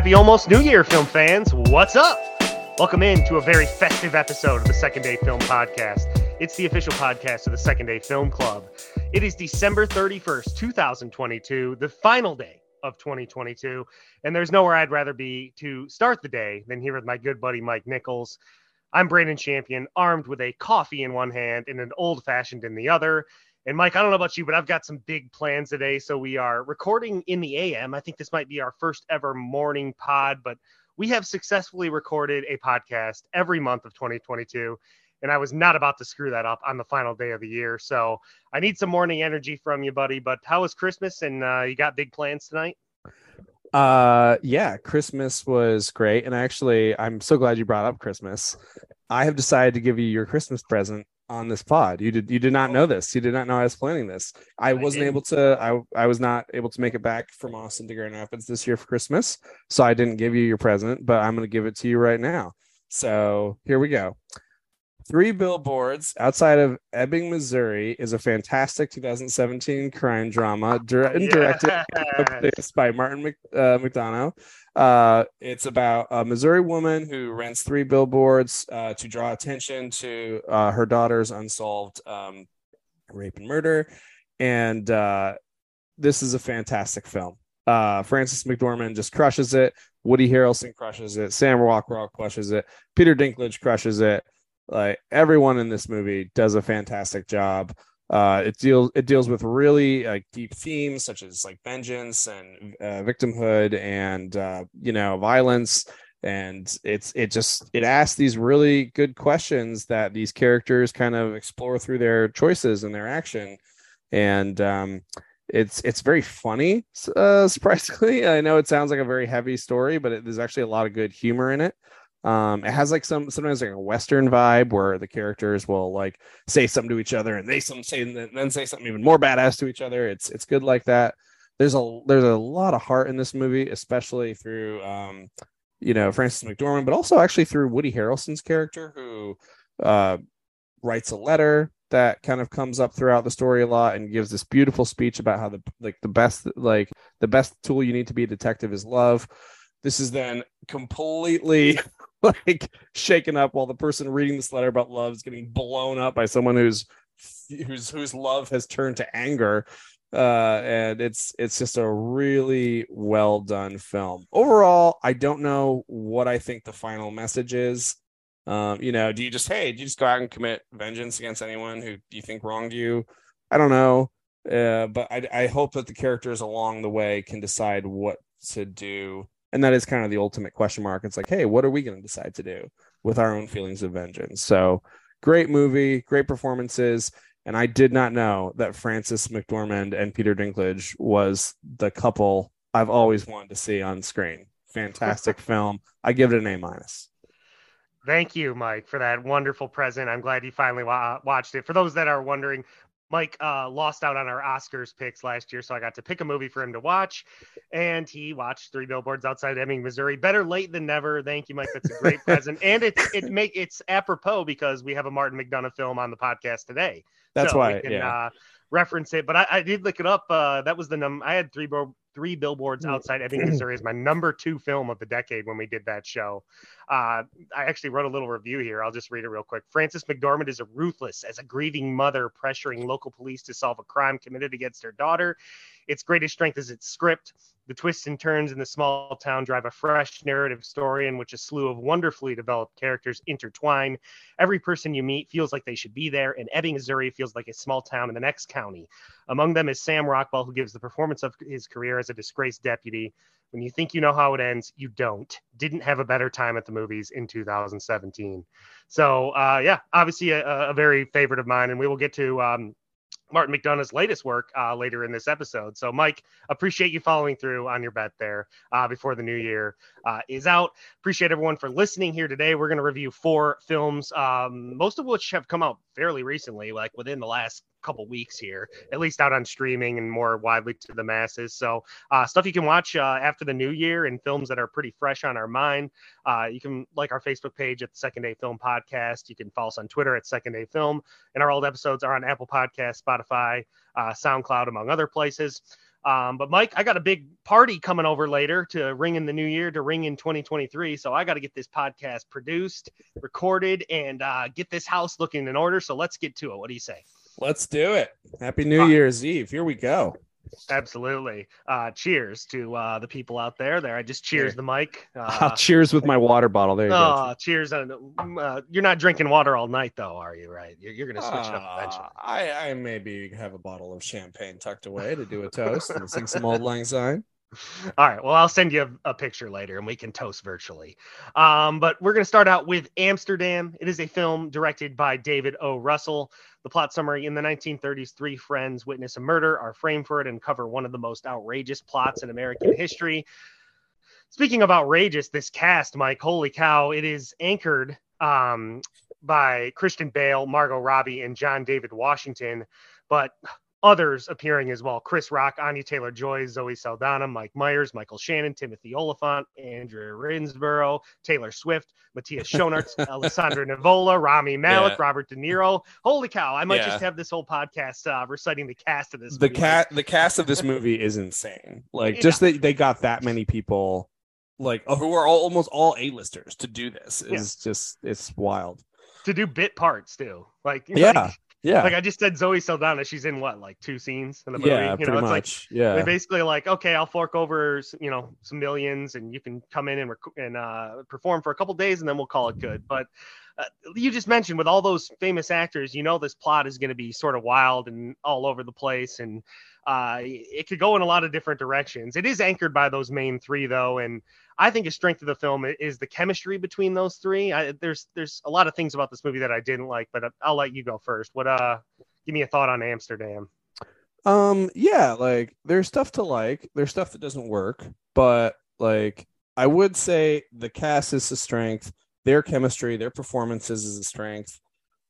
Happy almost New Year, film fans. What's up? Welcome in to a very festive episode of the Second Day Film Podcast. It's the official podcast of the Second Day Film Club. It is December 31st, 2022, the final day of 2022. And there's nowhere I'd rather be to start the day than here with my good buddy Mike Nichols. I'm Brandon Champion, armed with a coffee in one hand and an old fashioned in the other. And Mike, I don't know about you, but I've got some big plans today. So we are recording in the AM. I think this might be our first ever morning pod, but we have successfully recorded a podcast every month of 2022. And I was not about to screw that up on the final day of the year. So I need some morning energy from you, buddy. But how was Christmas? And uh, you got big plans tonight? Uh yeah, Christmas was great. And actually, I'm so glad you brought up Christmas. I have decided to give you your Christmas present on this pod. You did you did not know this. You did not know I was planning this. I wasn't able to I I was not able to make it back from Austin to Grand Rapids this year for Christmas. So I didn't give you your present, but I'm gonna give it to you right now. So here we go. Three Billboards Outside of Ebbing, Missouri is a fantastic 2017 crime drama dir- and directed by Martin Mc, uh, McDonagh. Uh, it's about a Missouri woman who rents three billboards uh, to draw attention to uh, her daughter's unsolved um, rape and murder. And uh, this is a fantastic film. Uh, Frances McDormand just crushes it. Woody Harrelson crushes it. Sam Rockwell crushes it. Peter Dinklage crushes it. Like everyone in this movie does a fantastic job. Uh, it deals it deals with really uh, deep themes such as like vengeance and uh, victimhood and uh, you know violence. And it's it just it asks these really good questions that these characters kind of explore through their choices and their action. And um, it's it's very funny uh, surprisingly. I know it sounds like a very heavy story but it, there's actually a lot of good humor in it um it has like some sometimes like a western vibe where the characters will like say something to each other and they some say and then say something even more badass to each other. It's it's good like that. There's a there's a lot of heart in this movie especially through um you know frances mcdormand but also actually through woody harrelson's character who uh writes a letter that kind of comes up throughout the story a lot and gives this beautiful speech about how the like the best like the best tool you need to be a detective is love. This is then completely like shaken up while the person reading this letter about love is getting blown up by someone who's whose whose love has turned to anger. Uh and it's it's just a really well done film. Overall i don't know what i think the final message is. Um you know do you just hey do you just go out and commit vengeance against anyone who you think wronged you? I don't know. Uh but i i hope that the characters along the way can decide what to do and that is kind of the ultimate question mark. It's like hey what are we going to decide to do with our own feelings of vengeance? So great movie great performances. And i did not know that frances mcdormand and peter dinklage was the couple i've always wanted to see on screen. Fantastic film. I give it an a minus. Thank you, Mike, for that wonderful present. I'm glad you finally wa- watched it. For those that are wondering, Mike uh, lost out on our Oscars picks last year, so I got to pick a movie for him to watch, and he watched Three Billboards Outside Ebbing, Missouri. Better late than never. Thank you, Mike. That's a great present, and it's it make it's apropos because we have a Martin McDonagh film on the podcast today. that's So why we can, yeah uh, reference it. But I, I did look it up. Uh, that was the num. I had three bill- three billboards Hmm. outside Ebbing, Missouri, as my number two film of the decade when we did that show. Uh, I actually wrote a little review here. I'll just read it real quick. Frances McDormand is a ruthless as a grieving mother pressuring local police to solve a crime committed against her daughter. Its greatest strength is its script. The twists and turns in the small town drive a fresh narrative story in which a slew of wonderfully developed characters intertwine. Every person you meet feels like they should be there, and Ebbing, Missouri feels like a small town in the next county. Among them is Sam Rockwell, who gives the performance of his career as a disgraced deputy. When you think you know how it ends, you don't. Didn't have a better time at the movies in 2017. So, uh, yeah, obviously a, a very favorite of mine, and we will get to um, Martin McDonagh's latest work uh, later in this episode. So, Mike, appreciate you following through on your bet there uh, before the new year uh, is out. Appreciate everyone for listening here today. We're going to review four films, um, most of which have come out fairly recently, like within the last couple weeks here, at least out on streaming and more widely to the masses. So, uh, stuff you can watch uh, after the new year and films that are pretty fresh on our mind. Uh, you can like our Facebook page at Second Day Film Podcast. You can follow us on Twitter at Second Day Film. And our old episodes are on Apple Podcasts, Spotify, uh, SoundCloud, among other places. Um, but Mike, I got a big party coming over later to ring in the new year to ring in 2023. So I got to get this podcast produced, recorded, and uh, get this house looking in order. So let's get to it. What do you say? Let's do it. Happy New Year's Eve. Here we go. Absolutely. Uh, cheers to uh, the people out there. There, I just cheers the mic. Uh, cheers with my water bottle. There you oh, go. Cheers. Um, uh, you're not drinking water all night, though, are you? Right? You're, you're going to switch it up eventually. Uh, I, I maybe have a bottle of champagne tucked away to do a toast and sing some Auld Lang Syne. All right. Well, I'll send you a, a, picture later and we can toast virtually. Um, but we're going to start out with Amsterdam. It is a film directed by David O. Russell. The plot summary in the 1930s, three friends witness a murder, are framed for it, and cover one of the most outrageous plots in American history. Speaking of outrageous, this cast, Mike, holy cow, it is anchored um, by Christian Bale, Margot Robbie, and John David Washington. But others appearing as well Chris Rock, Anya Taylor Joy, Zoe Saldana, Mike Myers, Michael Shannon, Timothy Olyphant, Andrea Riseborough, Taylor Swift, Matthias Schoenaerts, Alessandro Nivola, Rami Malek, yeah. Robert De Niro. Holy cow! I might yeah. just have this whole podcast uh, reciting the cast of this. The cat, the cast of this movie is insane. Like yeah. just that they got that many people, like who are all, almost all A-listers to do this is just it's wild. To do bit parts too, like yeah. Like, yeah. Like I just said, Zoe Saldana, she's in what, like two scenes in the movie? Yeah, you know, it's much. like yeah. They basically like, okay, I'll fork over, you know, some millions, and you can come in and rec- and uh, perform for a couple days, and then we'll call it good. But uh, you just mentioned with all those famous actors, you know, this plot is going to be sort of wild and all over the place, and uh, it could go in a lot of different directions. It is anchored by those main three, though, and I think a strength of the film is the chemistry between those three. I, there's there's a lot of things about this movie that I didn't like, but I'll let you go first. What uh, give me a thought on Amsterdam. Um, yeah, like there's stuff to like. There's stuff that doesn't work, but like I would say the cast is a strength. Their chemistry, their performances is a strength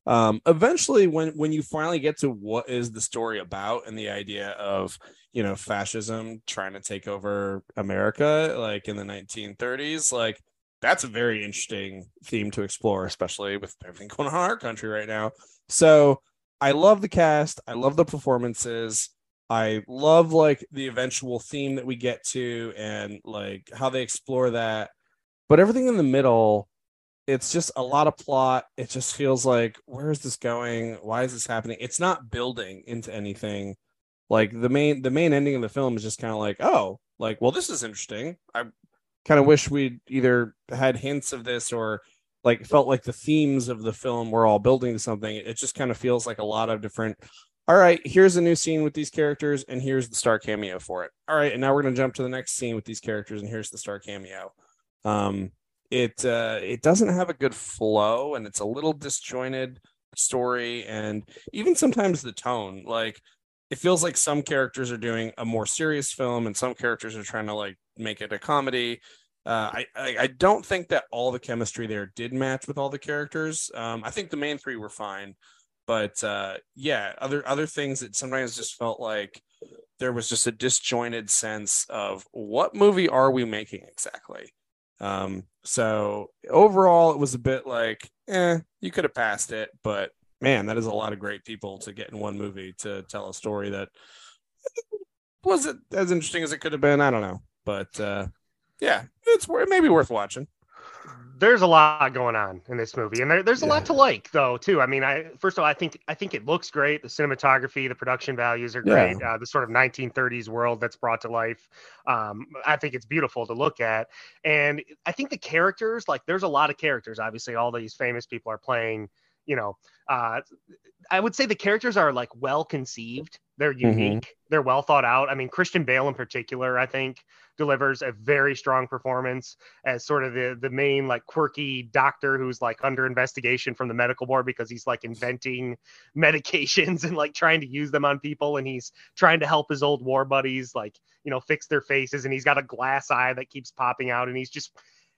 um, eventually when when you finally get to what is the story about and the idea of you know fascism trying to take over america like in the 1930s like that's a very interesting theme to explore especially with everything going on in our country right now. So i love the cast. I love the performances. I love like the eventual theme that we get to and like how they explore that. But everything in the middle it's just a lot of plot. It just feels like where is this going? Why is this happening? It's not building into anything. Like the main the main ending of the film is just kind of like, oh, like well, this is interesting. I kind of wish we'd either had hints of this or like felt like the themes of the film were all building to something. It just kind of feels like a lot of different. All right, here's a new scene with these characters, and here's the star cameo for it. All right, and now we're gonna jump to the next scene with these characters, and here's the star cameo. Um, it uh, it doesn't have a good flow and it's a little disjointed story and even sometimes the tone like it feels like some characters are doing a more serious film and some characters are trying to like make it a comedy uh, I, I, I don't think that all the chemistry there did match with all the characters. Um, I think the main three were fine, but uh, yeah, other other things that sometimes just felt like there was just a disjointed sense of what movie are we making exactly. Um, so overall, it was a bit like, eh, you could have passed it, but man, that is a lot of great people to get in one movie to tell a story that wasn't as interesting as it could have been. I don't know, but uh, yeah, it's maybe worth watching there's a lot going on in this movie, and there, there's a yeah. lot to like though too. I mean, I first of all, I think I think it looks great. The cinematography, the production values are great. Yeah. Uh, the sort of 1930s world that's brought to life, um, I think it's beautiful to look at. And I think the characters, like, there's a lot of characters. Obviously, all these famous people are playing. You know, uh, I would say the characters are like well conceived. They're mm-hmm. unique. Mm-hmm. They're well thought out. I mean, Christian Bale in particular, I think delivers a very strong performance as sort of the the main like quirky doctor who's like under investigation from the medical board because he's like inventing medications and like trying to use them on people and he's trying to help his old war buddies like you know fix their faces and he's got a glass eye that keeps popping out and he's just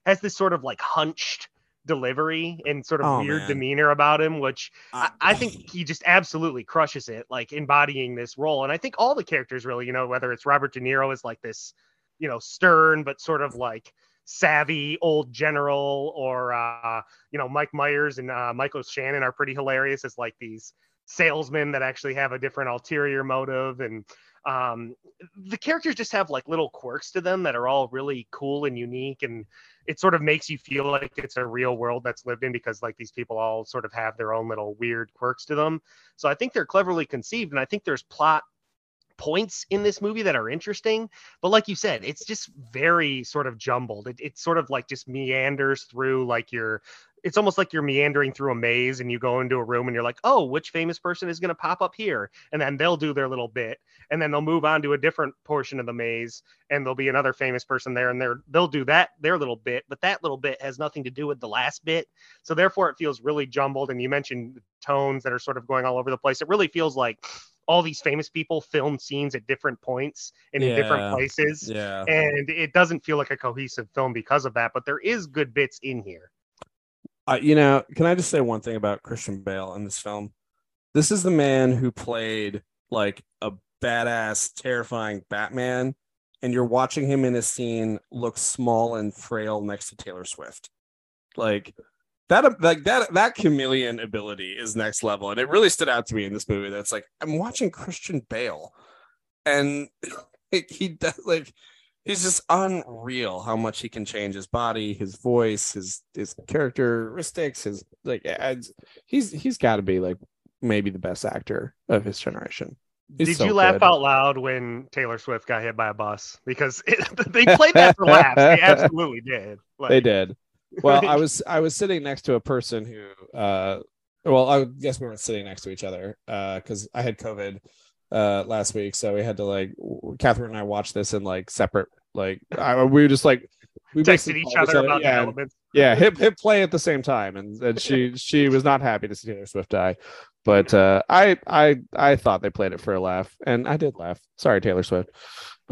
has this sort of like hunched delivery and sort of oh, weird man. demeanor about him, which uh, I, I, think he just absolutely crushes it, like embodying this role. And I think all the characters really, you know, whether it's Robert De Niro as like this you know stern but sort of like savvy old general or uh, you know Mike Myers and uh, Michael Shannon are pretty hilarious as like these salesmen that actually have a different ulterior motive and Um, the characters just have like little quirks to them that are all really cool and unique, and it sort of makes you feel like it's a real world that's lived in because like these people all sort of have their own little weird quirks to them. So I think they're cleverly conceived, and I think there's plot points in this movie that are interesting. But like you said, it's just very sort of jumbled. It, it's sort of like just meanders through like your it's almost like you're meandering through a maze and you go into a room and you're like, oh, which famous person is going to pop up here? And then they'll do their little bit and then they'll move on to a different portion of the maze and there'll be another famous person there and they're, they'll do that, their little bit, but that little bit has nothing to do with the last bit. So therefore it feels really jumbled. And you mentioned tones that are sort of going all over the place. It really feels like all these famous people filmed scenes at different points and in different places. Yeah. And it doesn't feel like a cohesive film because of that, but there is good bits in here. You know, can I just say one thing about Christian Bale in this film? This is the man who played like a badass, terrifying Batman, and you're watching him in a scene look small and frail next to Taylor Swift. Like that, like that, that chameleon ability is next level, and it really stood out to me in this movie. That's like I'm watching Christian Bale, and he does like he's just unreal how much he can change his body, his voice, his his characteristics, his like he's he's got to be like maybe the best actor of his generation. He's Did so you laugh good. out loud when Taylor Swift got hit by a bus? Because it, they played that for laughs. They absolutely did. Like, they did. Well, I was I was sitting next to a person who, uh, well, I guess we weren't sitting next to each other because uh, I had COVID uh last week. So we had to like catherine and i watched this in like separate like I, we were just like we texted each other, about yeah, the elements. yeah hit hit play at the same time and, and she she was not happy to see taylor swift die. But uh i i i thought they played it for a laugh and i did laugh. Sorry taylor swift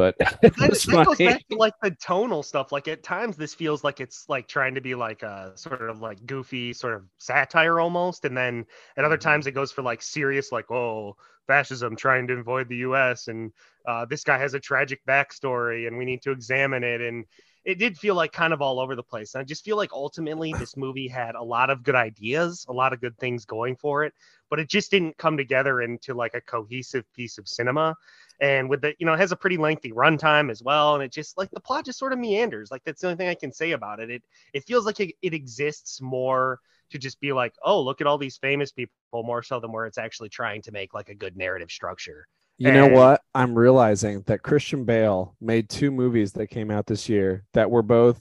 but that, that goes back to like the tonal stuff like at times this feels like it's like trying to be like a sort of like goofy sort of satire almost and then at other mm-hmm. times it goes for like serious like oh fascism trying to avoid the us and uh, this guy has a tragic backstory and we need to examine it and it did feel like kind of all over the place. And I just feel like ultimately this movie had a lot of good ideas, a lot of good things going for it, but it just didn't come together into like a cohesive piece of cinema and with the you know it has a pretty lengthy runtime as well and it just like the plot just sort of meanders like that's the only thing i can say about it. It it feels like it, it exists more to just be like oh look at all these famous people more so than where it's actually trying to make like a good narrative structure. You and... know what? I'm realizing that christian bale made two movies that came out this year that were both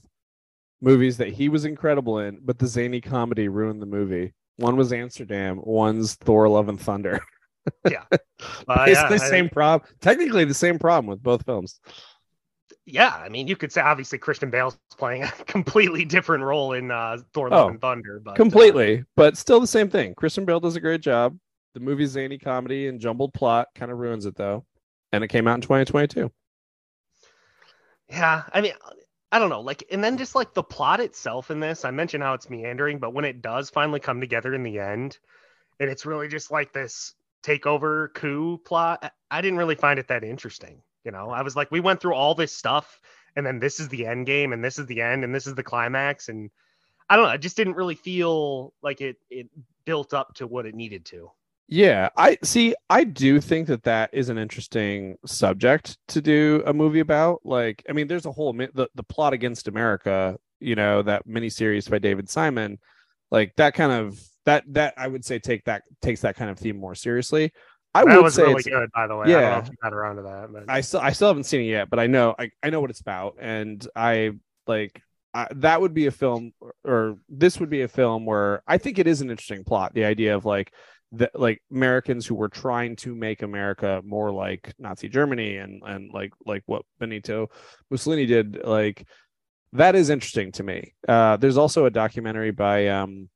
movies that he was incredible in but the zany comedy ruined the movie. One was amsterdam one's thor love and thunder yeah. Uh, Basically, yeah, same problem. Technically, the same problem with both films. Yeah, I mean, you could say obviously Christian Bale's playing a completely different role in uh, Thor: Love oh, and Thunder, but completely, uh, but still the same thing. Christian Bale does a great job. The movie's zany comedy and jumbled plot kind of ruins it though, and it came out in 2022. Yeah, I mean, I don't know, like, and then just like the plot itself in this, I mentioned how it's meandering, but when it does finally come together in the end, and it's really just like this takeover coup plot, I didn't really find it that interesting. You know, I was like, we went through all this stuff, and then this is the end game, and this is the end, and this is the climax, and I don't know. I just didn't really feel like it it built up to what it needed to. Yeah, I see. I do think that that is an interesting subject to do a movie about. Like, I mean, there's a whole the the plot against America. You know, that miniseries by David Simon, like that kind of that that I would say take that takes that kind of theme more seriously. I that would was say really good, by the way. Yeah, I don't know if you got around to that. But... I still I still haven't seen it yet, but I know I, I know what it's about, and I like I, that would be a film, or this would be a film where I think it is an interesting plot. The idea of like the like Americans who were trying to make America more like Nazi Germany and and like like what Benito Mussolini did, like that is interesting to me. Uh, there's also a documentary by um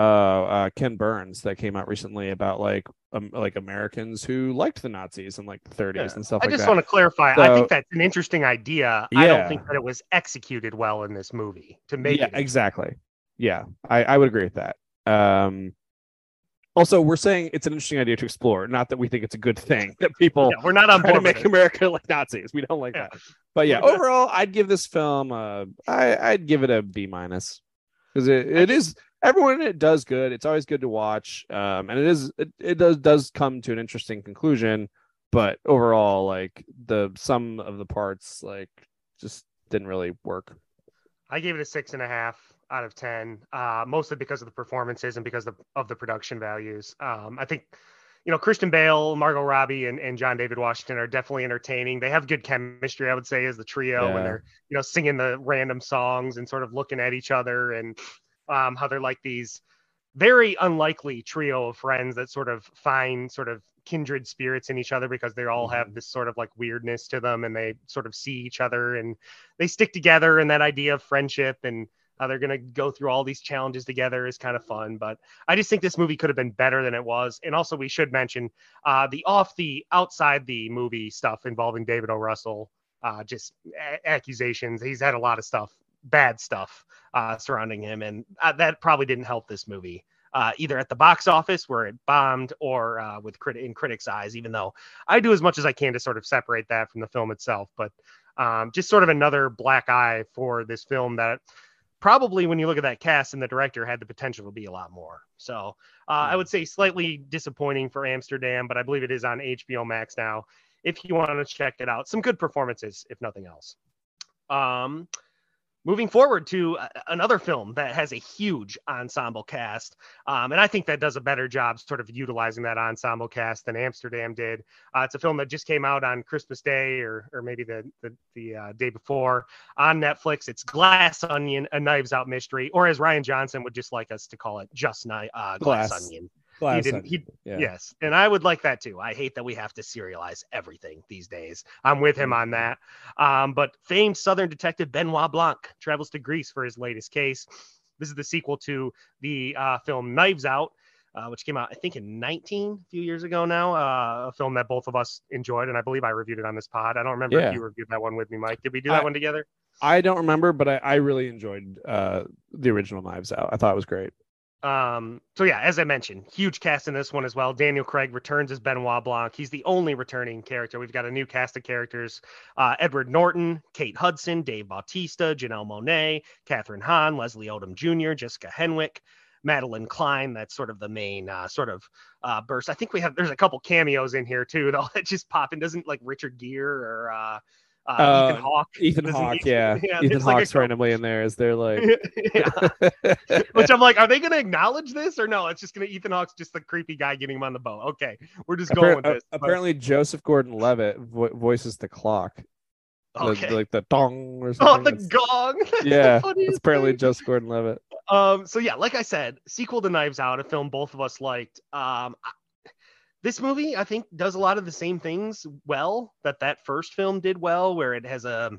uh, uh, Ken Burns that came out recently about like um, like Americans who liked the Nazis in like the 30s yeah. and stuff. I like just want to clarify. So, I think that's an interesting idea. Yeah. I don't think that it was executed well in this movie to make yeah, it. Exactly. Yeah, I, I would agree with that. Um, also, we're saying it's an interesting idea to explore, not that we think it's a good thing that people yeah, we're not on board to make America like Nazis. We don't like that. But yeah, overall, I'd give this film. Uh, I I'd give it a B minus because it, it is everyone it does good. It's always good to watch, um, and it is it, it does does come to an interesting conclusion. but overall, like the sum of the parts, like just didn't really work. I gave it a six and a half out of ten, uh, mostly because of the performances and because of, of the production values. Um, I think you know, Christian Bale, Margot Robbie, and, and John David Washington are definitely entertaining. They have good chemistry, I would say, as the trio yeah. when they're, you know, singing the random songs and sort of looking at each other and um, how they're like these very unlikely trio of friends that sort of find sort of kindred spirits in each other because they all have mm-hmm. this sort of like weirdness to them and they sort of see each other and they stick together and that idea of friendship and how they're going to go through all these challenges together is kind of fun. But I just think this movie could have been better than it was. And also, we should mention uh, the off the outside the movie stuff involving David O. Russell, uh, just a- accusations. He's had a lot of stuff, bad stuff uh, surrounding him. And uh, that probably didn't help this movie. Uh, either at the box office where it bombed or uh, with crit- in critics' eyes, even though I do as much as I can to sort of separate that from the film itself. But um, just sort of another black eye for this film that probably when you look at that cast and the director had the potential to be a lot more. So uh, I would say slightly disappointing for Amsterdam, but I believe it is on HBO Max now. If you want to check it out, some good performances, if nothing else. Um, moving forward to another film that has a huge ensemble cast um, and i think that does a better job sort of utilizing that ensemble cast than amsterdam did. Uh, it's a film that just came out on christmas day or, or maybe the, the, the uh, day before on netflix. It's glass onion a knives out mystery or as rian johnson would just like us to call it just uh, glass, glass. Onion he didn't. He, yeah. Yes, and I would like that too. I hate that we have to serialize everything these days. I'm with him on that. Um, but famed Southern detective Benoit Blanc travels to Greece for his latest case. This is the sequel to the uh, film Knives Out, uh, which came out, I think, in 19, a few years ago now. Uh, a film that both of us enjoyed, and I believe I reviewed it on this pod. I don't remember yeah. if you reviewed that one with me, Mike. Did we do that I, one together? I don't remember, but I, I really enjoyed uh, the original Knives Out. I thought it was great. Um, so yeah, as I mentioned, huge cast in this one as well. Daniel Craig returns as Benoit Blanc. He's the only returning character. We've got a new cast of characters: uh, Edward Norton, Kate Hudson, Dave Bautista, Janelle Monáe, Kathryn Hahn, Leslie Odom Jr., Jessica Henwick, Madelyn Cline. That's sort of the main uh, sort of uh, burst. I think we have there's a couple cameos in here too, though that just pop in. Doesn't like Richard Gere or uh, uh, uh, Ethan Hawke. Ethan Hawke, yeah. yeah. Ethan Hawke's like randomly in there. Is there like, which I'm like, are they going to acknowledge this or no? It's just going to Ethan Hawke's just the creepy guy getting him on the boat. Okay, we're just going with this. Apparently, but... Joseph Gordon-Levitt vo- voices the clock. Okay. The, like the dong or something. Oh, the gong. yeah, it's apparently. Joseph Gordon-Levitt. Um. So yeah, like I said, sequel to Knives Out, a film both of us liked. Um this movie i think does a lot of the same things well that that first film did well where it has a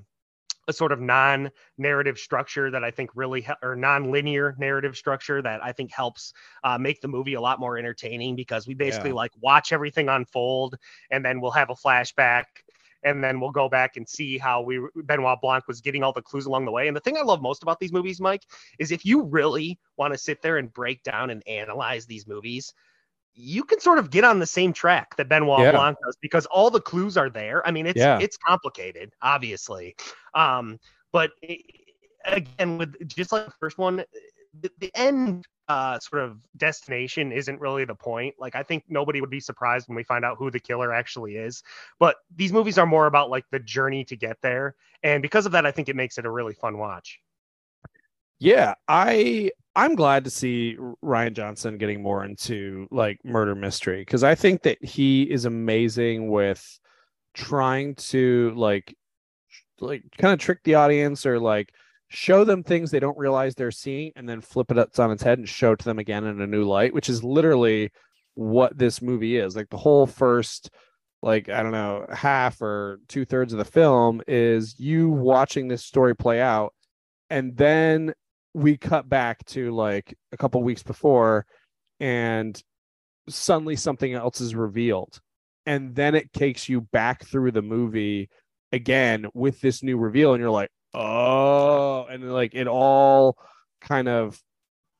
a sort of non-narrative structure that I think really or non-linear narrative structure that I think helps uh, make the movie a lot more entertaining because we basically yeah. like watch everything unfold and then we'll have a flashback and then we'll go back and see how we Benoit Blanc was getting all the clues along the way. And the thing I love most about these movies, Mike, is if you really want to sit there and break down and analyze these movies, you can sort of get on the same track that Benoit yeah. Blanc does because all the clues are there. I mean, it's yeah. it's complicated, obviously, um, but it, again, with just like the first one, the, the end uh, sort of destination isn't really the point. Like, I think nobody would be surprised when we find out who the killer actually is. But these movies are more about like the journey to get there, and because of that, I think it makes it a really fun watch. Yeah, I I'm glad to see Rian Johnson getting more into like murder mystery because I think that he is amazing with trying to like like kind of trick the audience or like show them things they don't realize they're seeing and then flip it up on its head and show it to them again in a new light, which is literally what this movie is. Like the whole first like I don't know half or two thirds of the film is you watching this story play out and then we cut back to like a couple weeks before and suddenly something else is revealed. And then it takes you back through the movie again with this new reveal and you're like oh and like it all kind of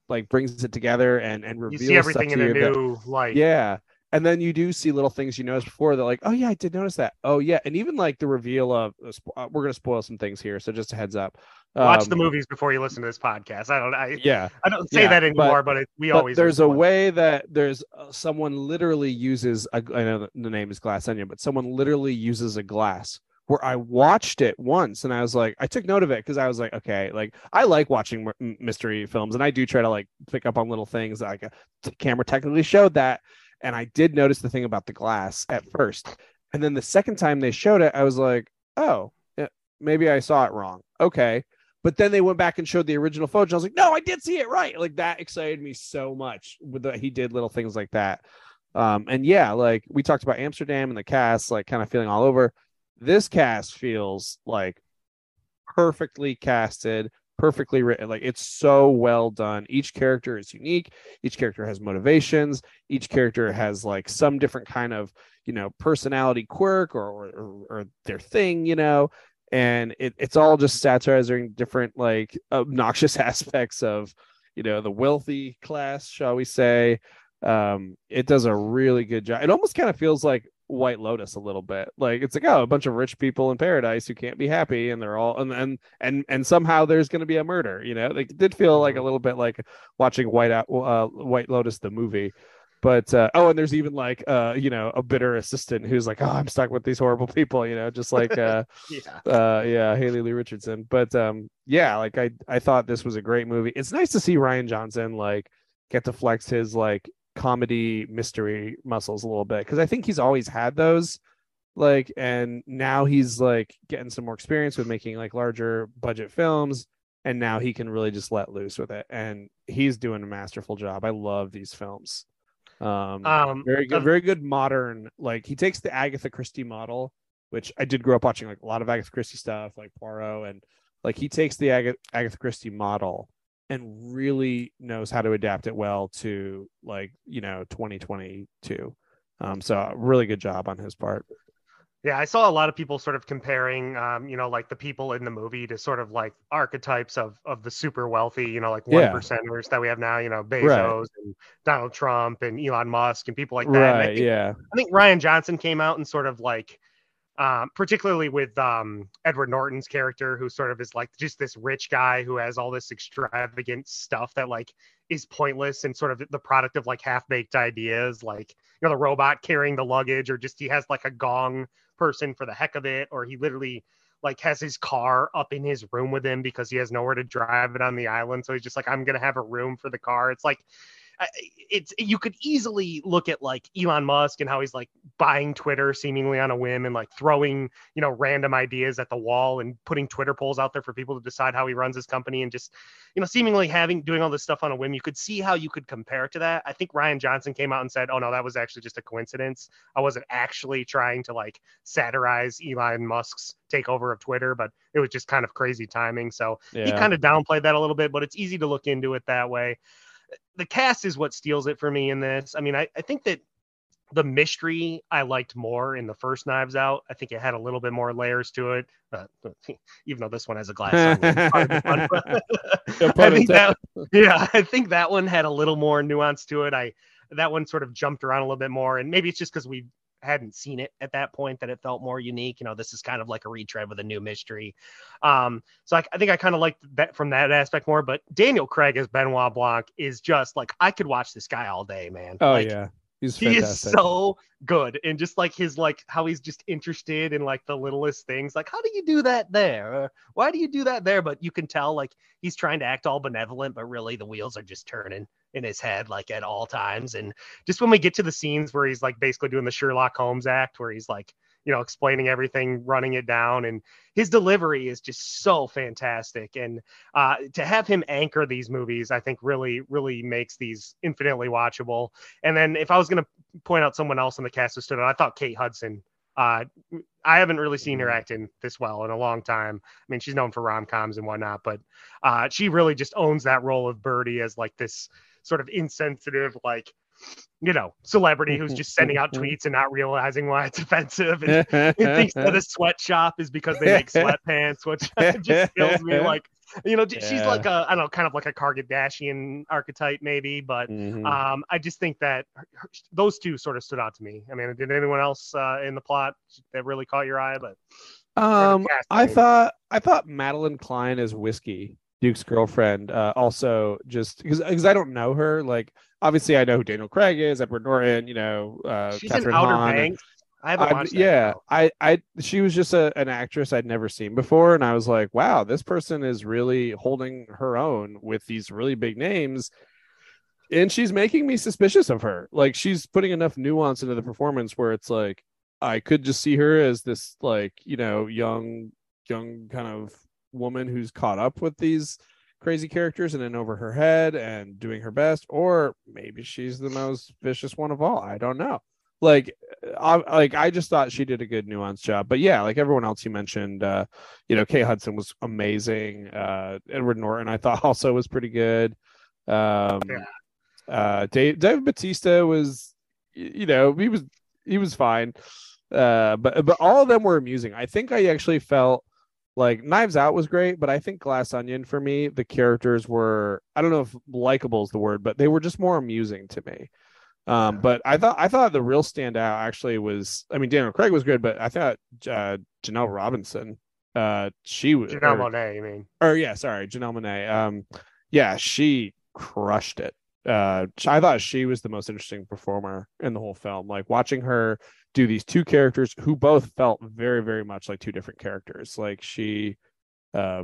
like brings it together and and reveals you see everything in a new that, light. Yeah and then you do see little things you noticed before that like oh yeah i did notice that. Oh yeah and even like the reveal of uh, we're going to spoil some things here so just a heads up. Watch um, the movies before you listen to this podcast. I don't i yeah. I don't say yeah, that anymore but, but it, we but always there's a way that there's uh, someone literally uses a, i know the name is glass onion but someone literally uses a glass where I watched it once and I was like, I took note of it because I was like, okay, like I like watching mystery films and I do try to like pick up on little things. Like the camera technically showed that, and I did notice the thing about the glass at first, and then the second time they showed it, I was like, oh, maybe I saw it wrong. Okay. But then they went back and showed the original footage. I was like, no, I did see it right. Like that excited me so much with that he did little things like that. Um, and yeah, like we talked about Amsterdam and the cast, like kind of feeling all over this cast feels like perfectly casted, perfectly written. Like it's so well done. Each character is unique. Each character has motivations. Each character has like some different kind of you know personality quirk or or, or their thing. You know, and it, it's all just satirizing different like obnoxious aspects of you know the wealthy class, shall we say. Um, it does a really good job. It almost kind of feels like White Lotus a little bit. Like it's like oh, a bunch of rich people in paradise who can't be happy, and they're all and and and and somehow there's going to be a murder. You know, like, it did feel like a mm-hmm. little bit like watching White uh, White Lotus the movie. But uh, oh, and there's even like uh, you know a bitter assistant who's like, oh, I'm stuck with these horrible people. You know, just like uh, yeah, uh, yeah, Haley Lu Richardson. But um, yeah, like I I thought this was a great movie. It's nice to see Rian Johnson like get to flex his like comedy mystery muscles a little bit because I think he's always had those like and now he's like getting some more experience with making like larger budget films and now he can really just let loose with it and he's doing a masterful job. I love these films. Um, um very good, very good modern like he takes the Agatha Christie model which I did grow up watching like a lot of Agatha Christie stuff like Poirot and like he takes the Ag- Agatha Christie model and really knows how to adapt it well to like you know 2022 um so really good job on his part yeah i saw a lot of people sort of comparing um you know like the people in the movie to sort of like archetypes of of the super wealthy you know like one yeah. percenters that we have now you know bezos right. and donald trump and elon musk and people like that right think, yeah i think rian johnson came out and sort of like um, particularly with um, Edward Norton's character, who sort of is like just this rich guy who has all this extravagant stuff that like is pointless and sort of the product of like half baked ideas, like you know the robot carrying the luggage, or just he has like a gong person for the heck of it, or he literally like has his car up in his room with him because he has nowhere to drive it on the island, so he's just like I'm gonna have a room for the car. It's like it's you could easily look at like Elon Musk and how he's like buying Twitter seemingly on a whim and like throwing you know random ideas at the wall and putting Twitter polls out there for people to decide how he runs his company and just you know seemingly having doing all this stuff on a whim. You could see how you could compare to that. I think Rian Johnson came out and said, "Oh no, that was actually just a coincidence. I wasn't actually trying to like satirize Elon Musk's takeover of Twitter, but it was just kind of crazy timing." So yeah. he kind of downplayed that a little bit, but it's easy to look into it that way the cast is what steals it for me in this. I mean, I, I think that the mystery I liked more in the first Knives Out. I think it had a little bit more layers to it, uh, even though this one has a glass. I think that, yeah, I think that one had a little more nuance to it. I that one sort of jumped around a little bit more, and maybe it's just because we hadn't seen it at that point that it felt more unique. You know, this is kind of like a retread with a new mystery. Um, so I, I think I kind of liked that from that aspect more. But Daniel Craig as Benoit Blanc is just like I could watch this guy all day, man. Oh like, yeah. He's he is so good and just like his like how he's just interested in like the littlest things like how do you do that there why do you do that there but you can tell like he's trying to act all benevolent but really the wheels are just turning in his head like at all times and just when we get to the scenes where he's like basically doing the Sherlock Holmes act where he's like you know explaining everything running it down and his delivery is just so fantastic and uh, to have him anchor these movies i think really really makes these infinitely watchable and then if i was going to point out someone else in the cast who stood out i thought kate hudson uh, I haven't really seen her mm-hmm. acting this well in a long time. I mean, she's known for rom coms and whatnot, but uh, she really just owns that role of Birdie as like this sort of insensitive, like you know, celebrity who's just sending out tweets and not realizing why it's offensive and, and thinks that a sweatshop is because they make sweatpants, which just kills me. Like you know, she's like a I don't know, kind of like a Kardashian archetype maybe, but Mhm. um, I just think that her, her- those two sort of stood out to me. I mean, did anyone else uh, in the plot that really caught your eye? But Um, I I thought I thought Madelyn Cline as Whiskey, Duke's girlfriend, uh, also just because because I don't know her. Like, obviously, I know who Daniel Craig is, Edward Norton, you know, uh, she's Catherine in Outer Hahn. Banks. I haven't I- watched that. yeah. I, I, she was just a, an actress I'd never seen before, and I was like, wow, this person is really holding her own with these really big names, and she's making me suspicious of her. Like, she's putting enough nuance into the performance where it's like, I could just see her as this, like, you know, young, young kind of woman who's caught up with these crazy characters and in over her head and doing her best, or maybe she's the most vicious one of all. I don't know like I like I just thought she did a good nuanced job. But yeah, like everyone else you mentioned, uh, you know, Kay Hudson was amazing. Uh Edward Norton I thought also was pretty good. Um Yeah. uh Dave Dave Bautista was you know, he was he was fine. Uh but but all of them were amusing. I think I actually felt like Knives Out was great, but I think Glass Onion for me, the characters were I don't know if likable is the word, but they were just more amusing to me. Um, but I thought I thought the real standout actually was I mean Daniel Craig was good, but I thought uh, Janelle Robinson, uh, she was Janelle Monáe, you mean? or yeah, sorry, Janelle Monáe. Um, yeah, she crushed it. Uh, I thought she was the most interesting performer in the whole film. Like watching her do these two characters who both felt very, very much like two different characters. Like she, uh,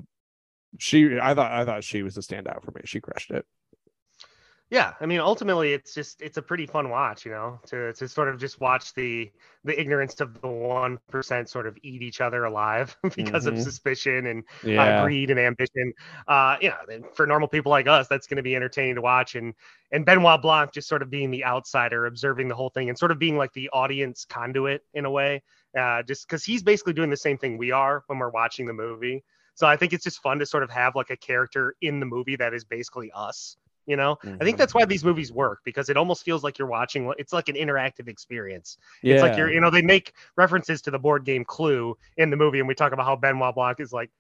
she, I thought, I thought she was the standout for me. She crushed it. Yeah, I mean, ultimately, it's just it's a pretty fun watch, you know, to to sort of just watch the the ignorance of the one percent sort of eat each other alive because Mhm. of suspicion and uh, greed and ambition. Uh, you know, for normal people like us, that's going to be entertaining to watch. And and Benoit Blanc just sort of being the outsider, observing the whole thing, and sort of being like the audience conduit in a way, uh, just because he's basically doing the same thing we are when we're watching the movie. So I think it's just fun to sort of have like a character in the movie that is basically us. You know, I think Mhm. that's why these movies work because it almost feels like you're watching. It's like an interactive experience. yeah. It's like you're, you know, they make references to the board game Clue in the movie, and we talk about how Benoit Blanc is like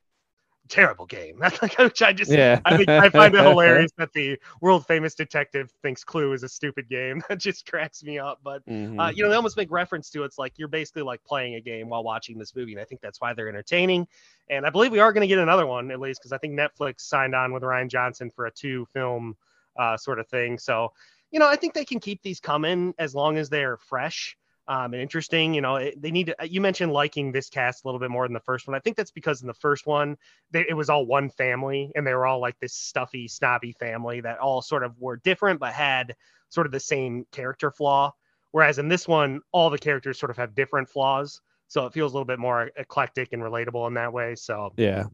terrible game. That's like which I just, yeah. I think I find it hilarious that the world famous detective thinks Clue is a stupid game. That just cracks me up. But Mhm. uh, you know, they almost make reference to it's like you're basically like playing a game while watching this movie, and I think that's why they're entertaining. And I believe we are going to get another one at least because I think Netflix signed on with Rian Johnson for a two film uh, sort of thing. So, you know, I think they can keep these coming as long as they're fresh um, and interesting. You know, it, they need to. You mentioned liking this cast a little bit more than the first one. I think that's because in the first one, they, it was all one family, and they were all like this stuffy, snobby family that all sort of were different but had sort of the same character flaw. Whereas in this one, all the characters sort of have different flaws. So it feels a little bit more eclectic and relatable in that way. So yeah.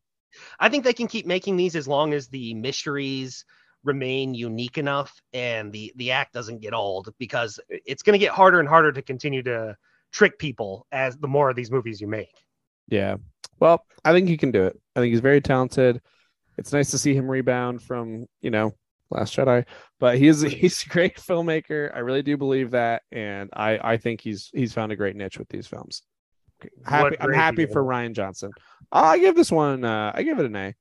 I think they can keep making these as long as the mysteries remain unique enough and the the act doesn't get old because it's going to get harder and harder to continue to trick people as the more of these movies you make. Yeah. Well, I think he can do it. I think he's very talented. It's nice to see him rebound from, you know, Last Jedi, but he is he's a great filmmaker. I really do believe that, and I I think he's he's found a great niche with these films. Happy, I'm happy for? Rian Johnson. I give this one. Uh, I give it an A.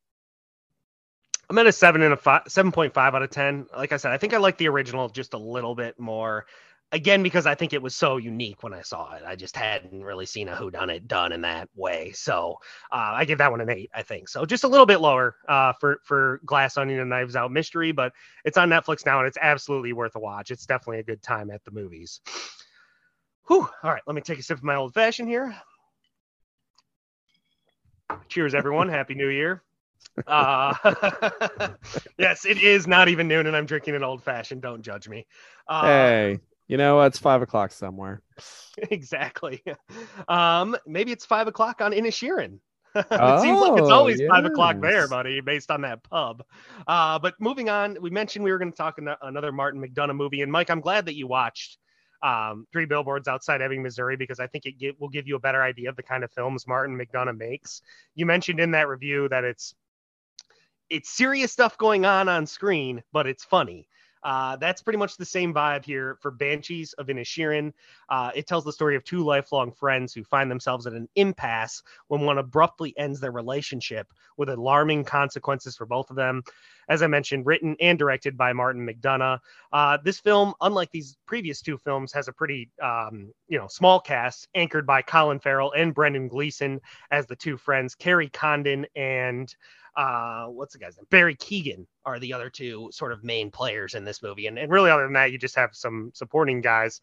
I'm at a seven and a five, seven point five out of ten. Like I said, I think I like the original just a little bit more. Again, because I think it was so unique when I saw it. I just hadn't really seen a whodunit done It done in that way. So uh, I give that one an eight, I think. So just a little bit lower uh, for for Glass Onion and Knives Out Mystery, but it's on Netflix now and it's absolutely worth a watch. It's definitely a good time at the movies. Whew. All right, let me take a sip of my old fashioned here. Cheers, everyone. Happy New Year. Uh, yes, it is not even noon, and I'm drinking an old fashioned. Don't judge me. Uh, hey, you know? It's five o'clock somewhere. exactly. Um, maybe it's five o'clock on Inisherin. it seems like it's Oh, always five o'clock there, buddy, based on that pub. Uh, but moving on, we mentioned we were going to talk ano- another Martin McDonagh movie, and Mike, I'm glad that you watched um, Three Billboards Outside Ebbing, Missouri, because I think it gi- will give you a better idea of the kind of films Martin McDonagh makes. You mentioned in that review that it's it's serious stuff going on on screen, but it's funny. Uh, that's pretty much the same vibe here for Banshees of Inisherin. Uh, it tells the story of two lifelong friends who find themselves at an impasse when one abruptly ends their relationship with alarming consequences for both of them. As I mentioned, written and directed by Martin McDonagh. Uh, this film, unlike these previous two films, has a pretty um, you know small cast anchored by Colin Farrell and Brendan Gleeson as the two friends, Kerry Condon and uh, what's the guy's name? Barry Keoghan are the other two sort of main players in this movie. And, and really, other than that, you just have some supporting guys.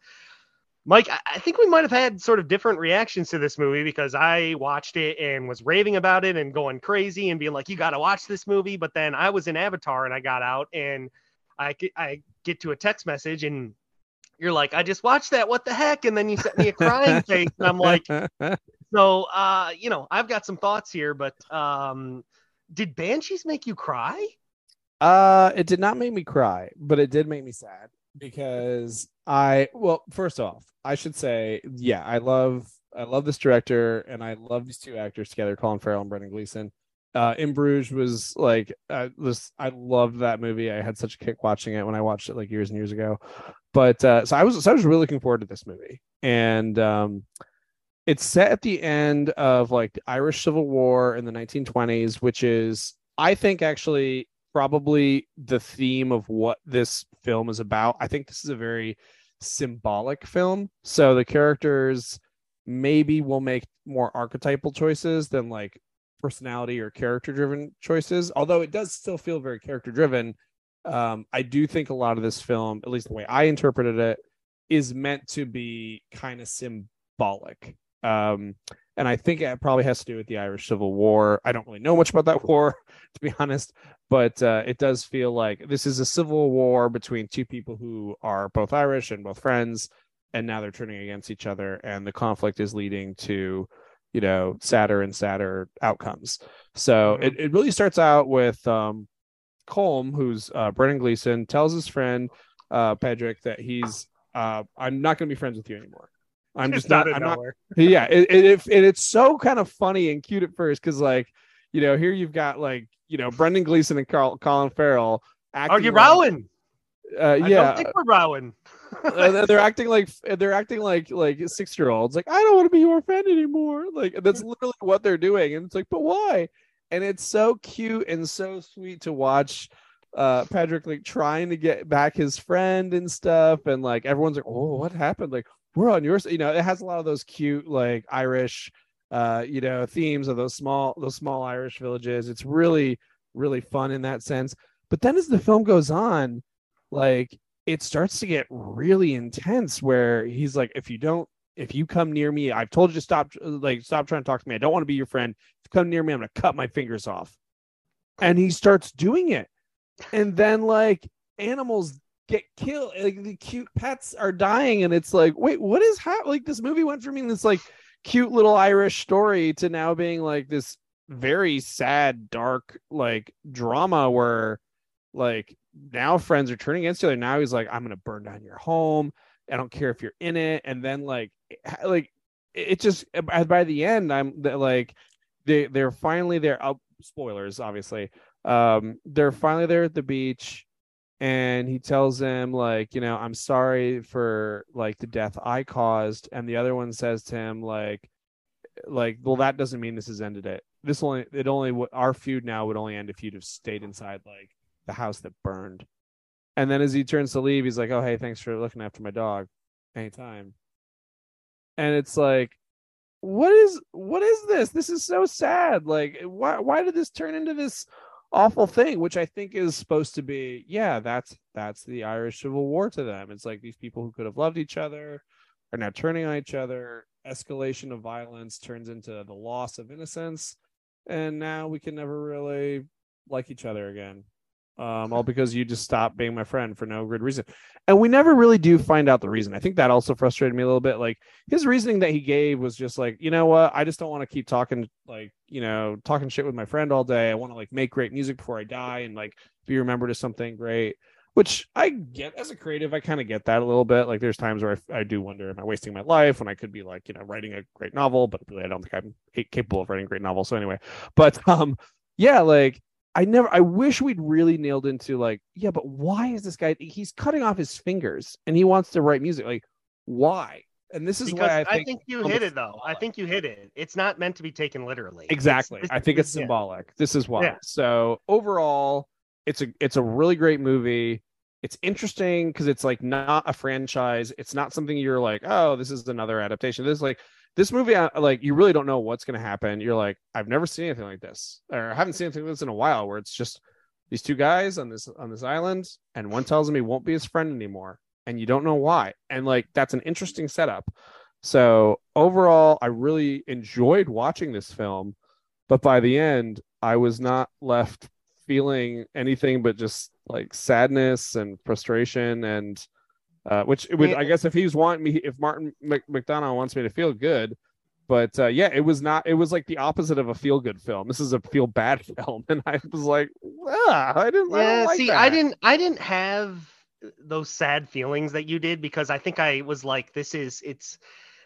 Mike, I think we might have had sort of different reactions to this movie because I watched it and was raving about it and going crazy and being like, you got to watch this movie. But then I was in Avatar and I got out and I get, I get to a text message and you're like, I just watched that. What the heck? And then you sent me a crying face. And I'm like, so, uh, you know, I've got some thoughts here, but um, did Banshees make you cry? Uh, it did not make me cry, but it did make me sad because I well, first off, I should say, yeah, I love I love this director and I love these two actors together, Colin Farrell and Brendan Gleeson. Uh, In Bruges was like uh, this. I loved that movie. I had such a kick watching it when I watched it like years and years ago. But uh, so I was so I was really looking forward to this movie, and um, it's set at the end of like the Irish Civil War in the 1920s, which is, I think, actually probably the theme of what this film is about. I think this is a very symbolic film. So the characters maybe will make more archetypal choices than like personality or character driven choices, although it does still feel very character driven. Um, I do think a lot of this film, at least the way I interpreted it, is meant to be kind of symbolic. Um, and I think it probably has to do with the Irish Civil War. I don't really know much about that war, to be honest, but uh, it does feel like this is a civil war between two people who are both Irish and both friends, and now they're turning against each other, and the conflict is leading to, you know, sadder and sadder outcomes. So mm-hmm. it, it really starts out with um, Colm, who's uh, Brendan Gleeson, tells his friend uh, Pedrick that he's uh, I'm not going to be friends with you anymore. I'm just not. I'm not. Yeah, it, it, it, and it's so kind of funny and cute at first because, like, you know, here you've got like, you know, Brendan Gleeson and Carl, Colin Farrell. Acting Are you like, rowing? Uh, yeah, I don't think we're rowing. uh, they're acting like they're acting like like six year olds. Like, I don't want to be your friend anymore. Like, that's literally what they're doing, and it's like, but why? And it's so cute and so sweet to watch uh Pedrick like trying to get back his friend and stuff and like everyone's like oh what happened like we're on yours. You know, it has a lot of those cute like Irish, uh, you know, themes of those small those small Irish villages. It's really really fun in that sense. But then as the film goes on, like it starts to get really intense where he's like if you don't if you come near me i've told you to stop like stop trying to talk to me i don't want to be your friend if you come near me i'm going to cut my fingers off and he starts doing it and then like animals get killed. Like the cute pets are dying, and it's like, wait, what is happening? Like this movie went from being this like cute little Irish story to now being like this very sad, dark like drama where like now friends are turning against each other. Now he's like, I'm gonna burn down your home. I don't care if you're in it. And then like like it just by the end, I'm like they they're finally there. Oh, spoilers, obviously. Um, they're finally there at the beach and he tells him like you know i'm sorry for like the death i caused and the other one says to him like like well that doesn't mean this has ended it. This only it only our feud now would only end if you'd have stayed inside like the house that burned. And then as he turns to leave he's like oh hey thanks for looking after my dog. Anytime. And it's like what is what is this? This is so sad. Like why why did this turn into this awful thing which i think is supposed to be yeah that's that's the irish civil war to them. It's like these people who could have loved each other are now turning on each other. Escalation of violence turns into the loss of innocence. And now we can never really like each other again um, all because you just stopped being my friend for no good reason. And we never really do find out the reason. I think that also frustrated me a little bit. Like his reasoning that he gave was just like, you know what? I just don't want to keep talking, like, you know, talking shit with my friend all day. I want to like make great music before I die and like be remembered as something great, which I get as a creative. I kind of get that a little bit. Like there's times where I, I, do wonder, am I wasting my life when I could be like, you know, writing a great novel, but really I don't think I'm capable of writing a great novel. So anyway, but um, yeah, like I never I wish we'd really nailed into like, yeah, but why is this guy he's cutting off his fingers and he wants to write music? Like, why? And this is because why I think, think you hit it though. I think you hit it. It's not meant to be taken literally. exactly. It's- I think it's yeah. symbolic. This is why. Yeah. So overall, it's a it's a really great movie. It's interesting because it's like not a franchise. It's not something you're like, oh, this is another adaptation. This is like this movie, I- like you really don't know what's going to happen. You're like, I've never seen anything like this, or I haven't seen anything like this in a while, where it's just these two guys on this on this island, and one tells him he won't be his friend anymore, and you don't know why. And like that's an interesting setup. So overall, I really enjoyed watching this film, but by the end, I was not left feeling anything but just like sadness and frustration and uh, which it would. I guess if he's wanting me if Martin Mc, McDonagh wants me to feel good, but uh, yeah, it was not. It was like the opposite of a feel good film. This is a feel bad film, and I was like, ah, I didn't. I Yeah, don't like see, that. I didn't I didn't have those sad feelings that you did because I think I was like, this is it's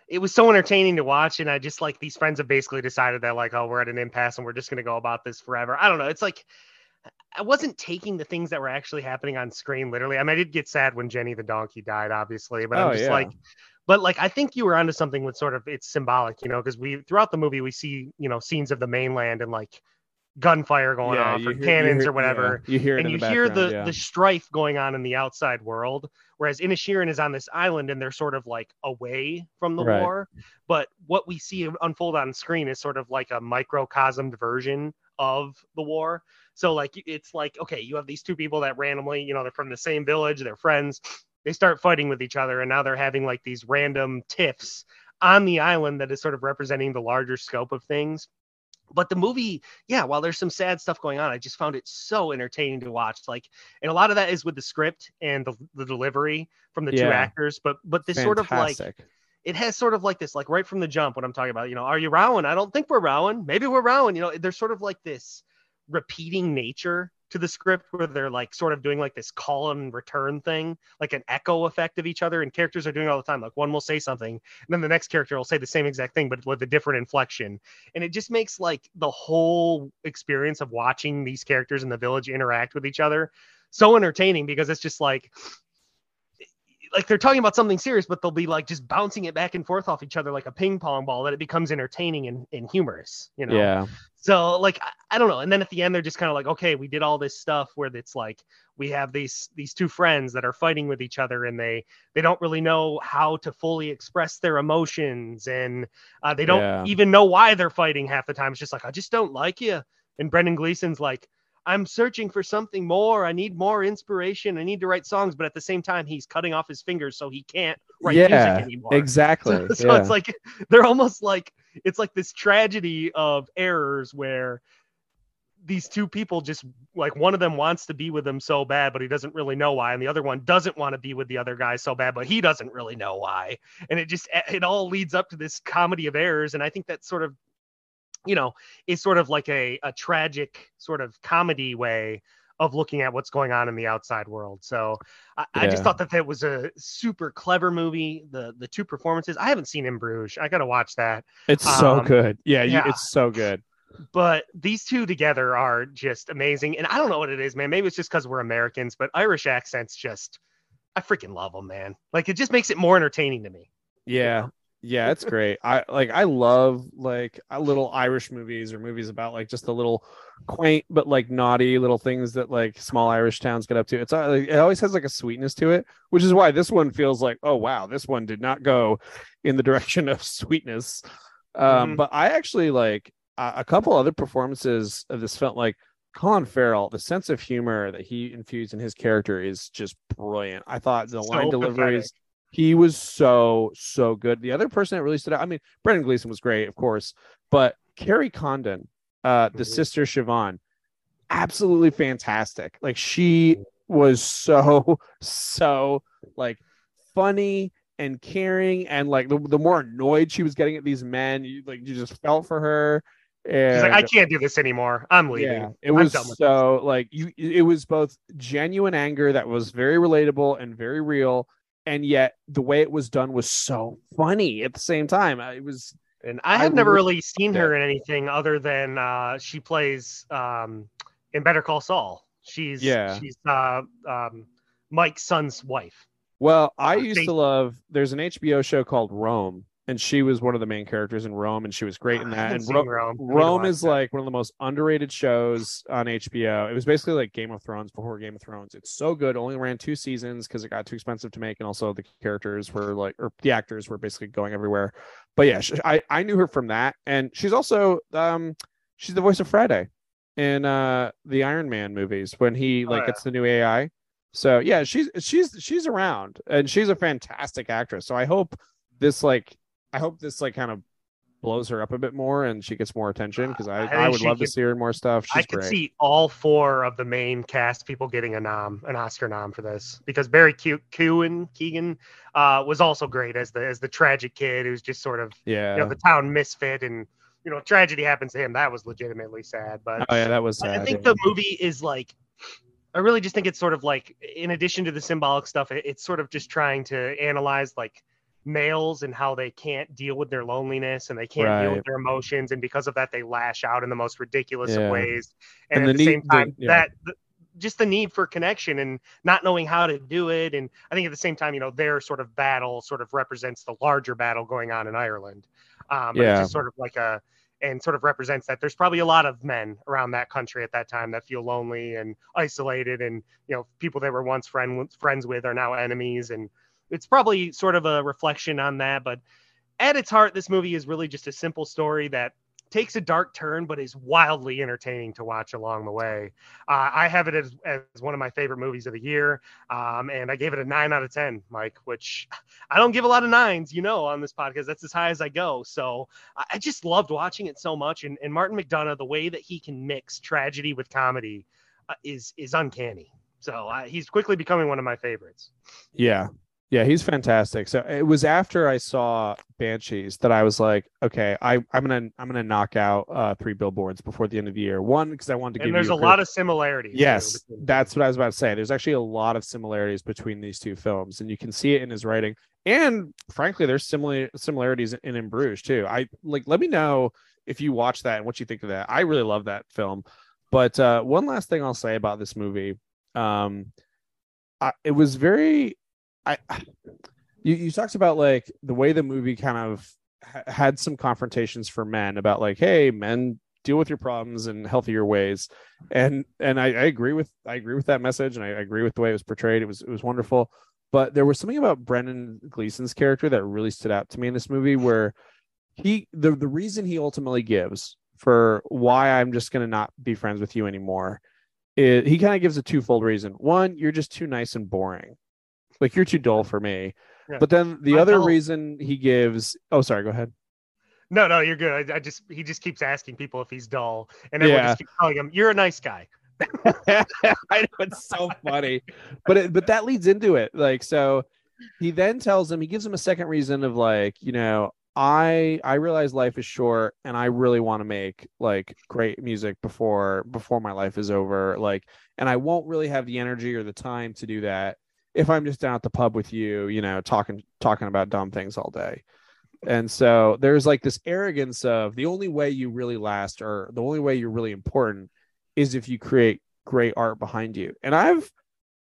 it was so entertaining to watch, and I just like these friends have basically decided that like, oh, we're at an impasse and we're just gonna go about this forever. I don't know. It's like I wasn't taking the things that were actually happening on screen literally. I mean, I did get sad when Jenny the donkey died, obviously, but Oh, I'm just yeah. like, but like I think you were onto something with sort of it's symbolic, you know, because we throughout the movie we see you know scenes of the mainland and like gunfire going Yeah, off or hear- cannons hear- or whatever yeah, you hear and you the hear the yeah. the strife going on in the outside world whereas Inisherin is on this island and they're sort of like away from the Right. war but what we see unfold on screen is sort of like a microcosmed version of the war. So like it's like okay you have these two people that randomly you know they're from the same village they're friends they start fighting with each other and now they're having like these random tiffs on the island that is sort of representing the larger scope of things. But the movie yeah while there's some sad stuff going on i just found it so entertaining to watch. Like and a lot of that is with the script and the, the delivery from the two actors but but this sort of like Fantastic. It has sort of like this like right from the jump what i'm talking about you know are you rowan i don't think we're rowan maybe we're rowan you know there's sort of like this repeating nature to the script where they're like sort of doing like this call and return thing like an echo effect of each other and characters are doing all the time like one will say something and then the next character will say the same exact thing but with a different inflection and it just makes like the whole experience of watching these characters in the village interact with each other so entertaining because it's just like like they're talking about something serious but they'll be like just bouncing it back and forth off each other like a ping pong ball that it becomes entertaining and, and humorous you know Yeah. so like I, I don't know and then at the end they're just kind of like okay we did all this stuff where it's like we have these these two friends that are fighting with each other and they they don't really know how to fully express their emotions and uh, they don't Yeah. even know why they're fighting half the time it's just like i just don't like you and brendan gleeson's like i'm searching for something more i need more inspiration i need to write songs but at the same time he's cutting off his fingers so he can't write yeah. music anymore Exactly. so, so yeah. it's like they're almost like it's like this tragedy of errors where these two people just like one of them wants to be with him so bad but he doesn't really know why and the other one doesn't want to be with the other guy so bad but he doesn't really know why and it just it all leads up to this comedy of errors and i think that sort of you know is sort of like a, a tragic sort of comedy way of looking at what's going on in the outside world. So I, I just thought that that was a super clever movie the the two performances. I haven't seen in bruges. I gotta watch that. It's so um, good. Yeah, you- yeah. it's so good. but these two together are just amazing. And i don't know what it is man. Maybe it's just because we're americans but irish accents just i freaking love them man. Like it just makes it more entertaining to me. Yeah. Yeah, it's great. I like I love like uh, little Irish movies or movies about like just the little quaint but like naughty little things that like small Irish towns get up to. It's uh, like, it always has like a sweetness to it, which is why this one feels like, oh wow, this one did not go in the direction of sweetness. Um, Mhm. but I actually like a, a couple other performances of this felt like Colin Farrell, the sense of humor that he infused in his character is just brilliant. I thought the So line deliveries, pathetic. He was so so good. The other person that really stood out, I mean, Brendan Gleeson was great, of course, but Kerry Condon, uh, the Mhm. sister Siobhan, absolutely fantastic. Like she was so so like funny and caring, and like the, the more annoyed she was getting at these men, you like you just felt for her. And He's like, I can't do this anymore. I'm leaving. yeah, it I'm was so like you. It was both genuine anger that was very relatable and very real, and yet the way it was done was so funny at the same time. I- It was And I I have never really seen her in anything other than uh, she plays um, in Better Call Saul. She's Yeah. she's uh, um, Mike's son's wife. Well, I used to love. There's an HBO show called Rome, and she was one of the main characters in Rome, and she was great in that. And Ro- Rome. I need to Rome is that. like one of the most underrated shows on HBO. It was basically like Game of Thrones before Game of Thrones. It's so good. Only ran two seasons because it got too expensive to make, and also the characters were like, or the actors were basically going everywhere. But yeah, sh- I I knew her from that, and she's also um she's the voice of Friday in uh the Iron Man movies when he Oh, like yeah. gets the new AI. So yeah, she's she's she's around, and she's a fantastic actress. So I hope this like I hope this like kind of blows her up a bit more and she gets more attention because I, I I, would love to see her in more stuff. I could great. see all four of the main cast people getting a nom, an Oscar nom for this because Barry Ke- Keoghan Keegan uh, was also great as the as the tragic kid who's just sort of yeah. you know the town misfit and you know tragedy happens to him. That was legitimately sad, but oh yeah, that was I sad. think yeah. the movie is like. I really just think it's sort of like, in addition to the symbolic stuff, it- it's sort of just trying to analyze like males and how they can't deal with their loneliness and they can't deal with their emotions, and because of that, they lash out in the most ridiculous Yeah. of ways. And, And at the the, same need- the- time, yeah. that the, just the need for connection and not knowing how to do it, and I think at the same time, you know, their sort of battle sort of represents the larger battle going on in Ireland. Um, Yeah. it's just sort of like a and sort of represents that there's probably a lot of men around that country at that time that feel lonely and isolated and you know people they were once friend friends with are now enemies and it's probably sort of a reflection on that but at its heart this movie is really just a simple story that takes a dark turn but is wildly entertaining to watch along the way uh, i have it as, as one of my favorite movies of the year um, and i gave it a 9 out of 10 mike which i don't give a lot of nines you know on this podcast that's as high as i go so I I just loved watching it so much. And, and Martin McDonagh, the way that he can mix tragedy with comedy uh, is is uncanny. So uh, he's quickly becoming one of my favorites. Yeah. Yeah, he's fantastic. So it was after I saw Banshees that I was like, okay, I, I'm gonna I'm gonna knock out uh three billboards before the end of the year. One, because I wanted to give And there's you a lot of similarities. Yes, the that's what I was about to say. There's actually a lot of similarities between these two films, and you can see it in his writing. And frankly, there's similar similarities in In Bruges too. I like. Let me know if you watch that and what you think of that. I really love that film. But uh, one last thing I'll say about this movie, um, I, it was very. I you you talked about like the way the movie kind of ha- had some confrontations for men about like, hey, men deal with your problems in healthier ways and and I, I agree with I agree with that message, and I, I agree with the way it was portrayed. It was it was wonderful, but there was something about Brendan Gleeson's character that really stood out to me in this movie, where he the the reason he ultimately gives for why I'm just gonna not be friends with you anymore. It, he kind of gives a twofold reason. One, you're just too nice and boring, like you're too dull for me. Yeah. But then the I other reason he gives, oh sorry, go ahead. No, no, you're good. I, I just he just keeps asking people if he's dull, and everyone Yeah. just keeps telling him, "You're a nice guy." I know it's so funny, but it, but that leads into it. Like so, he then tells him he gives him a second reason of like you know I I realize life is short and I really want to make like great music before before my life is over. Like, and I won't really have the energy or the time to do that if I'm just down at the pub with you, you know, talking talking about dumb things all day. And so there's like this arrogance of the only way you really last or the only way you're really important is if you create great art behind you. And I've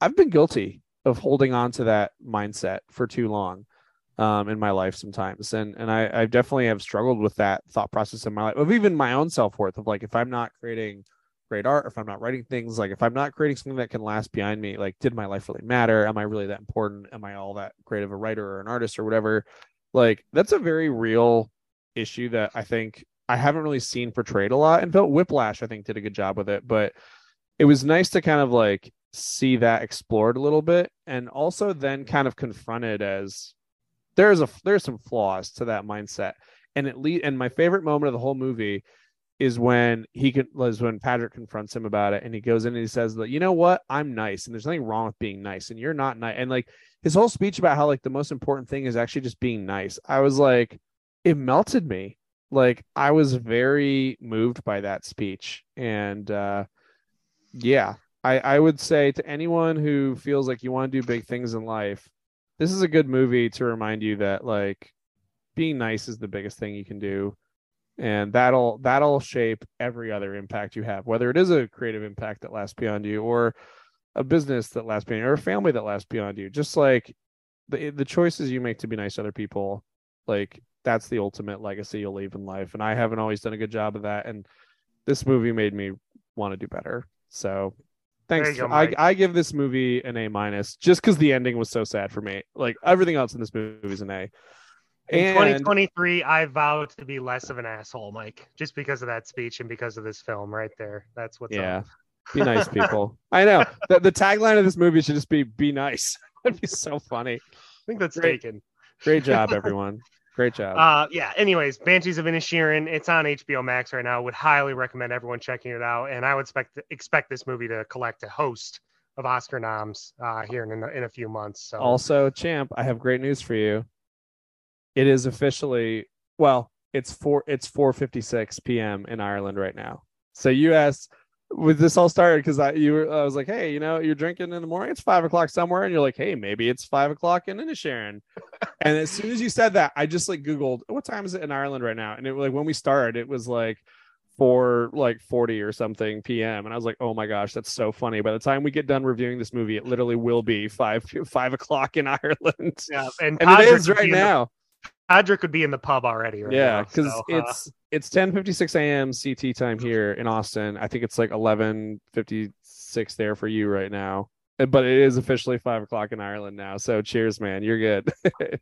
I've been guilty of holding on to that mindset for too long um, in my life sometimes. And and I, I definitely have struggled with that thought process in my life of even my own self worth of like if I'm not creating great art, if I'm not writing things, like if I'm not creating something that can last behind me, like did my life really matter? Am I really that important? Am I all that great of a writer or an artist or whatever? Like that's a very real issue that I think I haven't really seen portrayed a lot. And Phil Whiplash, I think, did a good job with it. But it was nice to kind of like see that explored a little bit and also then kind of confronted as there's a there's some flaws to that mindset. And it lead and my favorite moment of the whole movie is when he can is when Patrick confronts him about it and he goes in and he says that you know what I'm nice and there's nothing wrong with being nice and you're not nice and like his whole speech about how like the most important thing is actually just being nice. I was like it melted me. Like I was very moved by that speech and uh yeah, I I would say to anyone who feels like you want to do big things in life, this is a good movie to remind you that like being nice is the biggest thing you can do and that'll that'll shape every other impact you have whether it is a creative impact that lasts beyond you or a business that lasts beyond you or a family that lasts beyond you. Just like the the choices you make to be nice to other people like that's the ultimate legacy you'll leave in life. And i haven't always done a good job of that. And this movie made me want to do better. So thanks. Go, I, I give this movie an a minus just because the ending was so sad for me. Like everything else in this movie is an a In and 2023, I vow to be less of an asshole, Mike, just because of that speech and because of this film right there. That's what's yeah up. be nice people i know the, the tagline of this movie should just be be nice that'd be so funny I think that's Great. taken. great job everyone great job Uh, yeah. Anyways, Banshees of Inisherin. It's on HBO Max right now. Would highly recommend everyone checking it out. And I would expect expect this movie to collect a host of Oscar noms uh, here in a, in a few months. So Also, champ, I have great news for you. It is officially well, it's four it's 4:56 p.m. in Ireland right now. So you asked with this all started because I you were I was like, hey, you know, you're drinking in the morning. It's five o'clock somewhere, and you're like, hey, maybe it's five o'clock in Inisherin. and as soon as you said that, I just like Googled what time is it in Ireland right now, and it was like when we started, it was like four like 40 or something p.m. and I was like, oh my gosh, that's so funny. By the time we get done reviewing this movie, it literally will be five five o'clock in Ireland. yeah, and, And it is right be in the- now. Podrick would be in the pub already. Right yeah, because so, uh, it's it's 10:56 a.m. CT time here in Austin. I think it's like 11:56 there for you right now. But it is officially five o'clock in Ireland now. So cheers, man. You're good.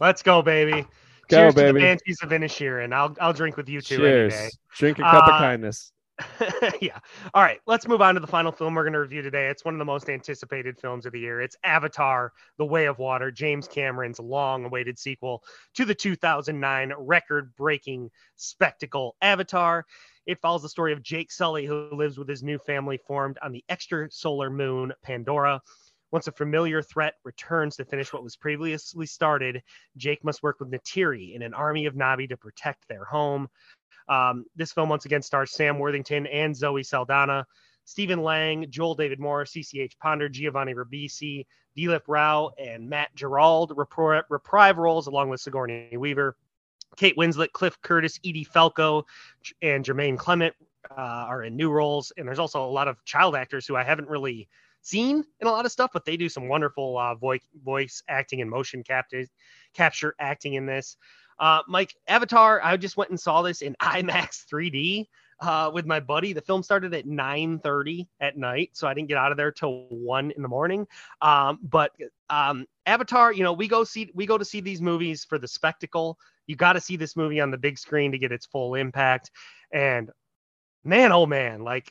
let's go, baby. Go, Cheers to the baby. Banshees of Inisherin. I'll I'll drink with you two cheers. Drink a cup of Uh, kindness. yeah. All right. Let's move on to the final film we're going to review today. It's one of the most anticipated films of the year. It's Avatar: The Way of Water, James Cameron's long-awaited sequel to the 2009 record-breaking spectacle Avatar. It follows the story of Jake Sully, who lives with his new family formed on the extrasolar moon Pandora. Once a familiar threat returns to finish what was previously started, Jake must work with Neytiri in an army of Na'vi to protect their home. Um, this film once again stars Sam Worthington and Zoe Saldana, Stephen Lang, Joel David Moore, CCH Ponder, Giovanni Ribisi, Dilip Rao, and Matt Gerald repri- reprieve roles along with Sigourney Weaver. Kate Winslet, Cliff Curtis, Edie Falco, and Jermaine Clement uh, are in new roles. And there's also a lot of child actors who I haven't really seen in a lot of stuff, but they do some wonderful uh, voice voice acting and motion capture capture acting in this. Uh, Mike, Avatar, I just went and saw this in IMAX 3D uh, with my buddy. The film started at 9:30 at night, so I didn't get out of there till one in the morning. Um, but um, Avatar, you know, we go see we go to see these movies for the spectacle. You got to see this movie on the big screen to get its full impact. And man, oh man, like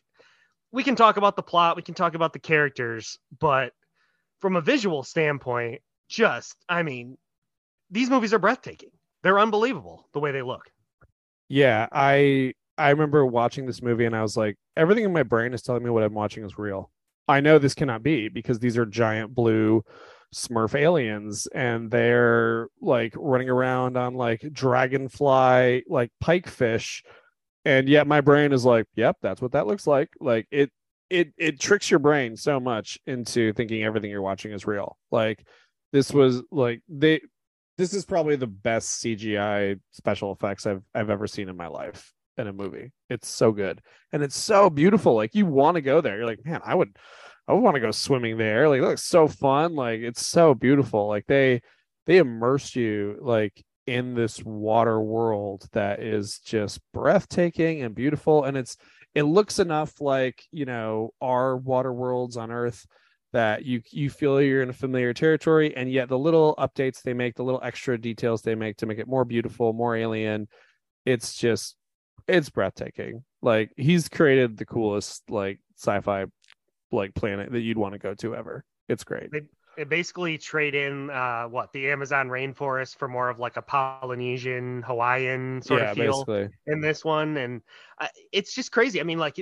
we can talk about the plot, we can talk about the characters, but from a visual standpoint, just I mean, these movies are breathtaking. They're unbelievable the way they look. Yeah, I I remember watching this movie and I was like, everything in my brain is telling me what I'm watching is real. I know this cannot be because these are giant blue Smurf aliens and they're like running around on like dragonfly like pike fish and yet my brain is like, yep, that's what that looks like. Like it it it tricks your brain so much into thinking everything you're watching is real. Like this was like they this is probably the best CGI special effects I've I've ever seen in my life in a movie. It's so good and it's so beautiful. Like you want to go there. You're like, man, I would I would want to go swimming there. Like it looks so fun. Like it's so beautiful. Like they they immerse you like in this water world that is just breathtaking and beautiful and it's it looks enough like you know our water worlds on earth that you you feel you're in a familiar territory and yet the little updates they make the little extra details they make to make it more beautiful more alien it's just it's breathtaking. Like he's created the coolest like sci-fi like planet that you'd want to go to ever. It's great. They basically trade in uh, what the Amazon rainforest for more of like a Polynesian, Hawaiian sort yeah of feel basically. in this one, and uh, it's just crazy. I mean, like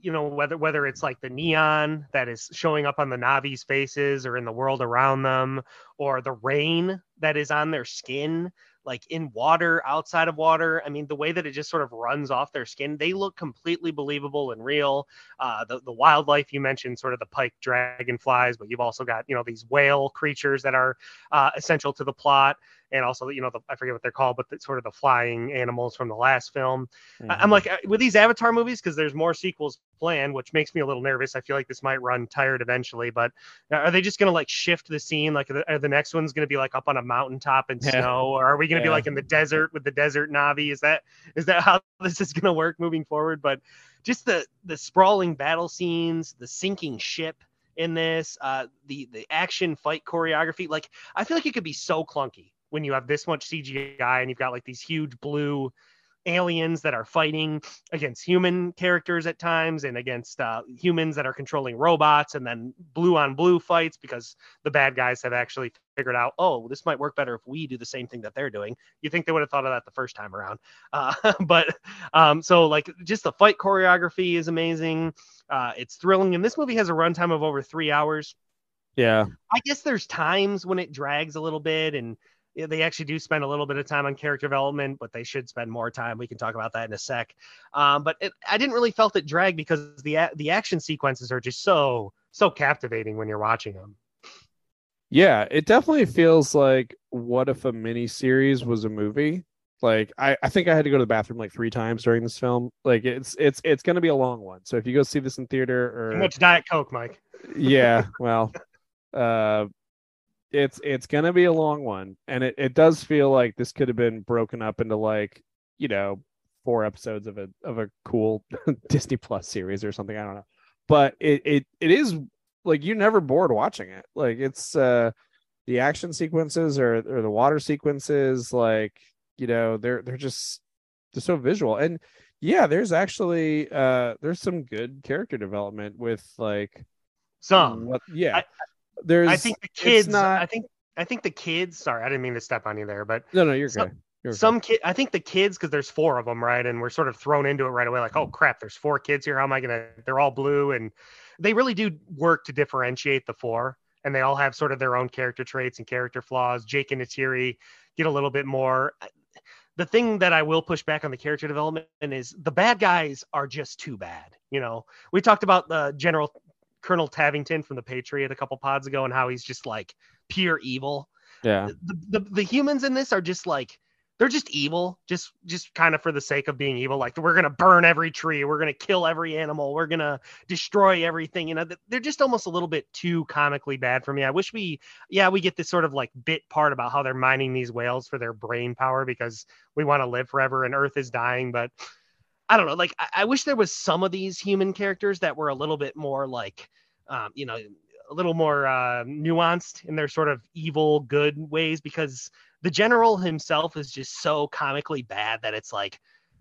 you know whether whether it's like the neon that is showing up on the Na'vi's faces or in the world around them, or the rain that is on their skin, like in water, outside of water. I mean, the way that it just sort of runs off their skin, they look completely believable and real. Uh, the the wildlife you mentioned, sort of the pike dragonflies, but you've also got you know these whale creatures that are uh, essential to the plot. And also you know the, I forget what they're called, but the, sort of the flying animals from the last film. Mm-hmm. I'm like uh, with these Avatar movies because there's more sequels planned, which makes me a little nervous. I feel like this might run tired eventually. But uh, are they just gonna like shift the scene? Like are the, are the next one's gonna be like up on a mountaintop in Yeah. snow, or are we gonna be like in the desert with the desert Na'vi? Is that is that how this is gonna work moving forward? But just the the sprawling battle scenes, the sinking ship in this, uh, the the action fight choreography. Like I feel like it could be so clunky when you have this much CGI and you've got like these huge blue aliens that are fighting against human characters at times and against uh, humans that are controlling robots and then blue on blue fights because the bad guys have actually figured out oh this might work better if we do the same thing that they're doing. You think they would have thought of that the first time around. Uh, but um, so like just the fight choreography is amazing. Uh, it's thrilling. And this movie has a runtime of over three hours. Yeah. I guess there's times when it drags a little bit and they actually do spend a little bit of time on character development, but they should spend more time. We can talk about that in a sec. Um, but it, I didn't really felt it drag because the a- the action sequences are just so so captivating when you're watching them. Yeah, it definitely feels like what if a mini series was a movie? Like I, I think I had to go to the bathroom like three times during this film. Like it's it's it's gonna be a long one. So if you go see this in theater Too or much Diet Coke, Mike. yeah, well, uh it's it's gonna be a long one. And it, it does feel like this could have been broken up into like, you know, four episodes of a of a cool Disney Plus series or something. I don't know. But it it, it is like you're never bored watching it. Like it's uh the action sequences or or the water sequences, like, you know, they're they're just they're so visual. And yeah, there's actually uh there's some good character development with like Some. what yeah. I- there's I think the kids. not- I think I think the kids. Sorry, I didn't mean to step on you there, but no no you're some- good. You're okay. some kid. I think the kids because there's four of them, right? And we're sort of thrown into it right away. Like, oh crap, there's four kids here. How am I gonna? They're all blue, and they really do work to differentiate the four. And they all have sort of their own character traits and character flaws. Jake and Neytiri get a little bit more. The thing that I will push back on the character development is the bad guys are just too bad. You know, we talked about the General Colonel Tavington from the Patriot a couple pods ago and how he's just like pure evil. Yeah. the, the the humans in this are just like they're just evil just just kind of for the sake of being evil. Like we're gonna burn every tree we're gonna kill every animal we're gonna destroy everything you know? They're just almost a little bit too comically bad for me. I wish we yeah we get this sort of like bit part about how they're mining these whales for their brain power because we want to live forever and earth is dying but i don't know like I, I wish there was some of these human characters that were a little bit more like um, you know a little more uh, nuanced in their sort of evil good ways because the general himself is just so comically bad that it's like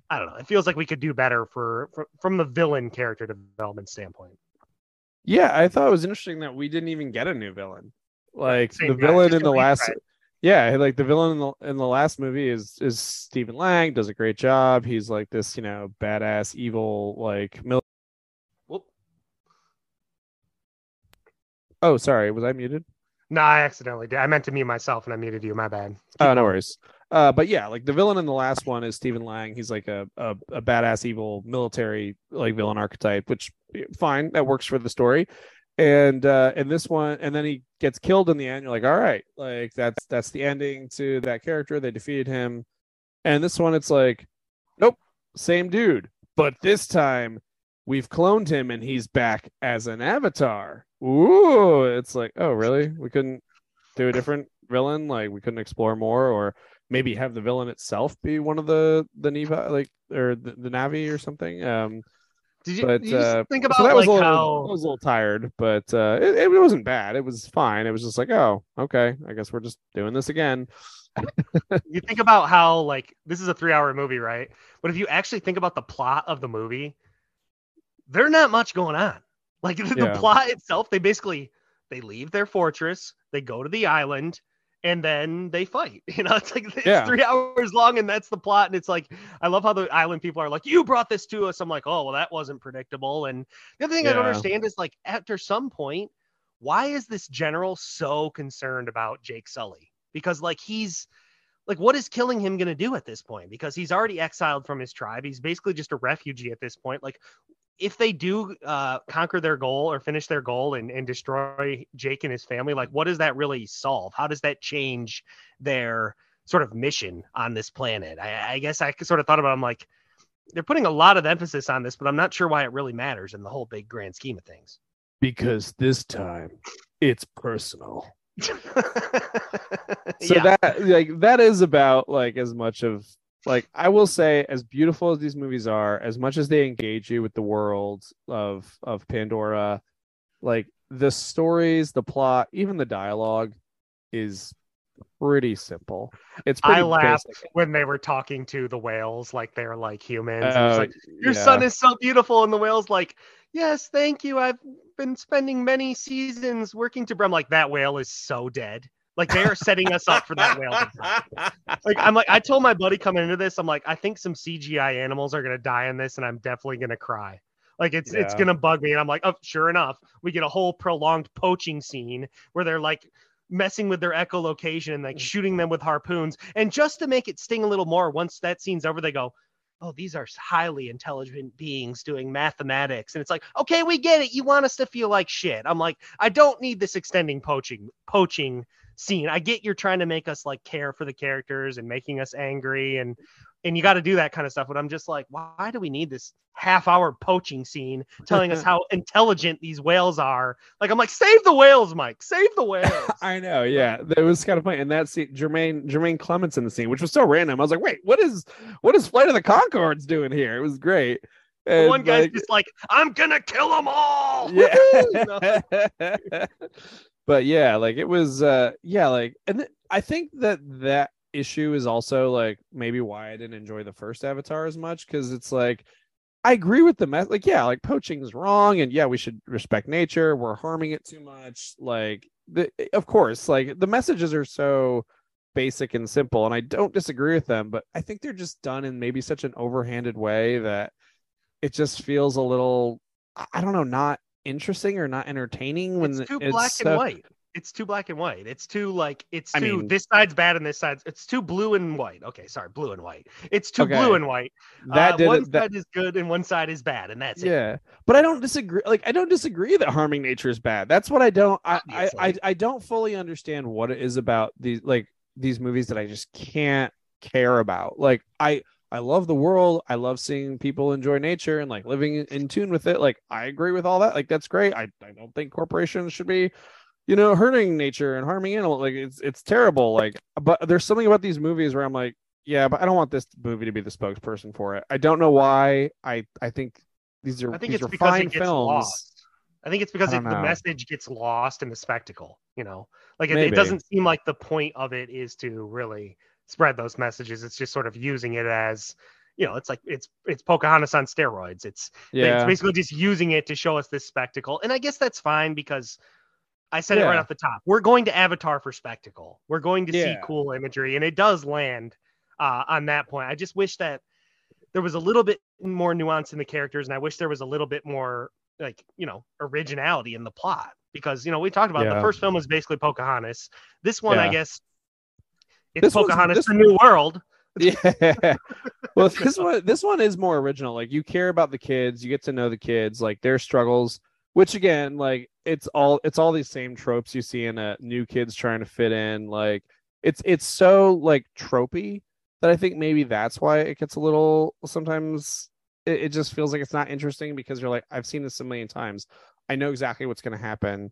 I don't know. It feels like we could do better for, for from the villain character development standpoint. Yeah, I thought it was interesting that we didn't even get a new villain. Like Same the guy, villain in the last retread. Yeah, like the villain in the in the last movie is is Stephen Lang, does a great job. He's like this, you know, badass evil like mil- Whoop. Oh, sorry, was I muted? No, I accidentally did. I meant to mute myself and I muted you. My bad. Oh, no worries. Uh, but yeah, like the villain in the last one is Stephen Lang. He's like a, a a badass evil military like villain archetype, which fine, that works for the story. And uh in this one, and then he gets killed in the end. You're like, all right, like that's that's the ending to that character. They defeated him. And this one, it's like, nope, same dude, but this time we've cloned him and he's back as an avatar. Ooh, it's like, oh really? We couldn't do a different villain like we couldn't explore more or maybe have the villain itself be one of the the Neva like or the, the Na'vi or something um Did you, but did you just uh, think so about that was a little, how I was a little tired but uh it, it wasn't bad it was fine it was just like oh okay I guess we're just doing this again you think about how like this is a three hour movie, right? But if you actually think about the plot of the movie, there's not much going on. Like the, Yeah. the plot itself, they basically they leave their fortress, they go to the island, and then they fight. You know, it's like it's Yeah. three hours long, and that's the plot. And it's like I love how the island people are like, "You brought this to us." I'm like, "Oh, well, that wasn't predictable." And the other thing I don't understand is like after some point, why is this general so concerned about Jake Sully? Because like he's like what is killing him going to do at this point because he's already exiled from his tribe he's basically just a refugee at this point like if they do uh, conquer their goal or finish their goal and, and destroy jake and his family like what does that really solve how does that change their sort of mission on this planet. I, I guess I sort of thought about. It, I'm like, they're putting a lot of emphasis on this, but I'm not sure why it really matters in the whole big grand scheme of things. Because this time, it's personal. so yeah. that like that is about like as much of like I will say as beautiful as these movies are, as much as they engage you with the world of of Pandora, like the stories, the plot, even the dialogue is pretty simple. It's pretty I laughed basic. when they were talking to the whales like they're like humans. Uh, it's like, Your yeah. son is so beautiful, and the whale's like, "Yes, thank you. I've been spending many seasons working to." I'm like, that whale is so dead. Like they are setting us up for that whale. Like I'm like, I told my buddy coming into this, I'm like, I think some CGI animals are gonna die in this, and I'm definitely gonna cry. Like it's it's gonna bug me, and I'm like, oh, sure enough, we get a whole prolonged poaching scene where they're like messing with their echolocation and like shooting them with harpoons. And just to make it sting a little more, once that scene's over, they go, Oh, these are highly intelligent beings doing mathematics. And it's like, okay, we get it. You want us to feel like shit. I'm like, I don't need this extending poaching poaching scene. I get you're trying to make us like care for the characters and making us angry and and you got to do that kind of stuff. But I'm just like, why do we need this half hour poaching scene telling us how intelligent these whales are? Like, I'm like, save the whales, Mike. Save the whales. I know, yeah. It was kind of funny. And that scene, Jermaine Jermaine Clements in the scene, which was so random. I was like, wait, what is what is Flight of the Conchords doing here? It was great. And, one guy's like, just like, I'm gonna kill them all. Yeah. but yeah, like it was uh yeah, like and th- I think that that issue is also like maybe why I didn't enjoy the first Avatar as much cuz it's like I agree with the mess like yeah, like poaching is wrong and yeah, we should respect nature. We're harming it too much. Like the, of course, like the messages are so basic and simple and I don't disagree with them, but I think they're just done in maybe such an overhanded way that it just feels a little I don't know, not interesting or not entertaining when it's too it's black so- and white. It's too black and white. It's too like it's too I mean- this side's bad and this side's it's too blue and white. Okay, sorry, blue and white. It's too Okay. blue and white. That Uh, did one it. That, side is good and one side is bad, and that's it. yeah, but I don't disagree. Like I don't disagree that harming nature is bad. That's what I don't. I I, I I don't fully understand what it is about these like these movies that I just can't care about. Like I I love the world. I love seeing people enjoy nature and like living in, tune with it. Like I agree with all that. Like that's great. I I don't think corporations should be you know hurting nature and harming animals. Like it's it's terrible. Like but there's something about these movies where I'm like yeah, but I don't want this movie to be the spokesperson for it. I don't know why. I I think these are I think these it's are because fine it gets films. lost. I think it's because it, the message gets lost in the spectacle. You know, like it, it doesn't seem like the point of it is to really spread those messages. It's just sort of using it as, you know, it's like it's it's Pocahontas on steroids. It's it's Yeah, basically just using it to show us this spectacle, and I guess that's fine because I said it right off the top. We're going to Avatar for spectacle. We're going to see cool imagery, and it does land uh, on that point. I just wish that there was a little bit more nuance in the characters, and I wish there was a little bit more like you know originality in the plot because you know we talked about the first film was basically Pocahontas. This one, I guess, it's This Pocahontas: this- The New World. yeah. well, this one this one is more original. Like you care about the kids, you get to know the kids, like their struggles. Which again, like it's all it's all these same tropes you see in a new kids trying to fit in. Like it's it's so like tropey that I think maybe that's why it gets a little sometimes it, it just feels like it's not interesting because you're like I've seen this a million times. I know exactly what's going to happen,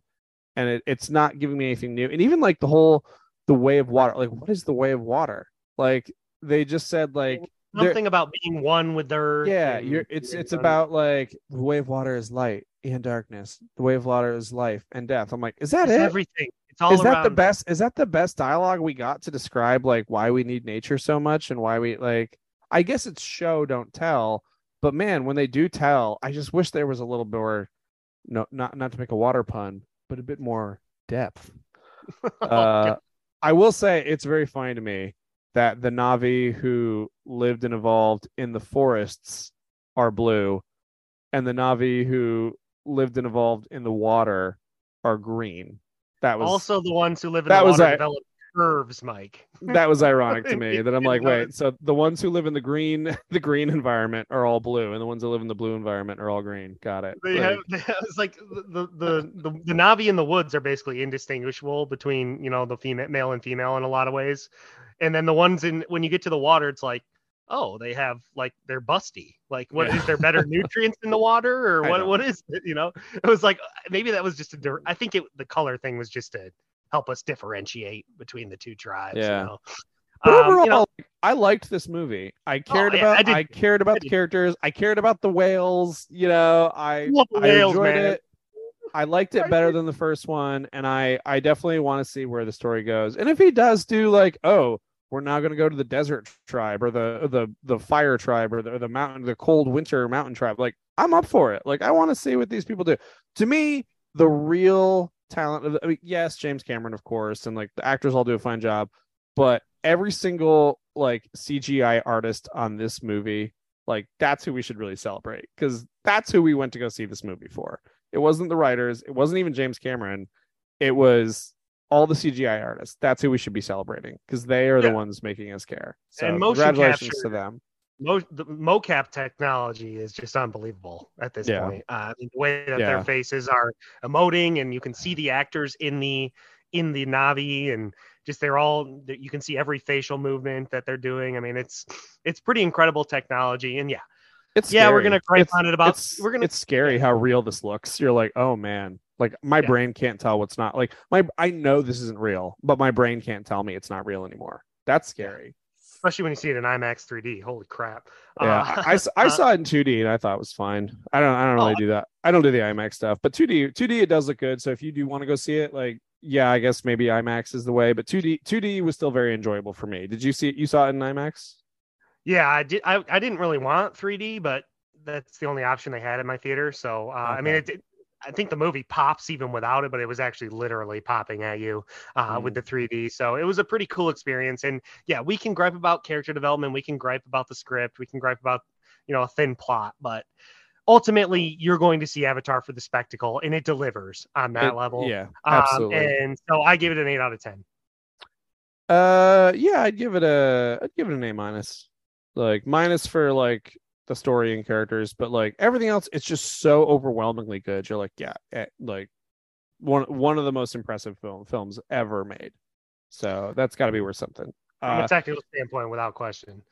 and it, it's not giving me anything new. And even like the whole the way of water, like what is the way of water? Like they just said like Something about being one with their yeah you're it's it's about like the way of water is light and darkness. The way of water is life and death. I'm like is that it's it? everything. It's all is that the best is that the best dialogue we got to describe like why we need nature so much and why we like i guess it's show don't tell but man when they do tell i just wish there was a little more no not not to make a water pun but a bit more depth. Uh, I will say it's very funny to me that the Na'vi who lived and evolved in the forests are blue, and the Na'vi who lived and evolved in the water are green. That was also the ones who live in that the was water a- develop curves, Mike. that was ironic to me. That I'm like, wait, so the ones who live in the green the green environment are all blue, and the ones that live in the blue environment are all green. Got it. They Like, have, they have it's like the, the the the Na'vi in the woods are basically indistinguishable between you know the female male and female in a lot of ways. and then the ones in when you get to the water, it's like, oh, they have like they're busty. Like, what is Yeah. there better nutrients in the water, or what? What is it? You know, it was like uh, maybe that was just a. I think it the color thing was just to help us differentiate between the two tribes. Yeah. You know? But Um, overall, you know, I liked this movie. I cared yeah, about I I, cared about I the characters. I cared about the whales. You know, I love I whales, enjoyed man. it. I liked it better than the first one, and I I definitely want to see where the story goes. And if he does do like, oh, we're now going to go to the desert tribe or the the the fire tribe or the, or the mountain the cold winter mountain tribe, like I'm up for it. Like I want to see what these people do. To me, the real talent I mean, yes, James Cameron, of course, and like the actors all do a fine job, but every single like CGI artist on this movie, like that's who we should really celebrate because that's who we went to go see this movie for. It wasn't the writers, it wasn't even James Cameron, it was all the CGI artists. That's who we should be celebrating because they are the ones making us care. So And motion congratulations capture- to them. Mo- the mocap technology is just unbelievable at this Yeah. point. Uh, the way that Yeah. their faces are emoting, and you can see the actors in the in the Na'vi, and just they're all you can see every facial movement that they're doing. I mean, it's it's pretty incredible technology, and yeah, It's yeah, we're gonna gripe on it about it's, we're gonna it's scary how real this looks. You're like, oh man, like my Yeah. brain can't tell what's not like my I know this isn't real, but my brain can't tell me it's not real anymore. That's scary. Especially when you see it in IMAX 3D. Holy crap! Yeah, Uh, I, I I uh, saw it in 2D and I thought it was fine. I don't I don't Oh, really do that. I don't do the IMAX stuff, but 2D 2D it does look good. So if you do want to go see it, like yeah, I guess maybe IMAX is the way. But 2D 2D was still very enjoyable for me. Did you see it? You saw it in IMAX? Yeah, I did. I, I didn't really want 3D, but that's the only option they had in my theater. So uh, I mean, it, it. I think the movie pops even without it, but it was actually literally popping at you uh, with Mm. the 3D. So it was a pretty cool experience. And yeah, we can gripe about character development, we can gripe about the script, we can gripe about you know a thin plot, but ultimately you're going to see Avatar for the spectacle, and it delivers on that It- level. Yeah, Um, absolutely. and so I give it an eight out of ten. Uh, yeah, I'd give it a, I'd give it an A minus, like minus for like the story and characters, but like everything else, it's just so overwhelmingly good. You're like, yeah, eh, like one one of the most impressive film films ever made. So that's got to be worth something. From Uh, a technical standpoint, without question.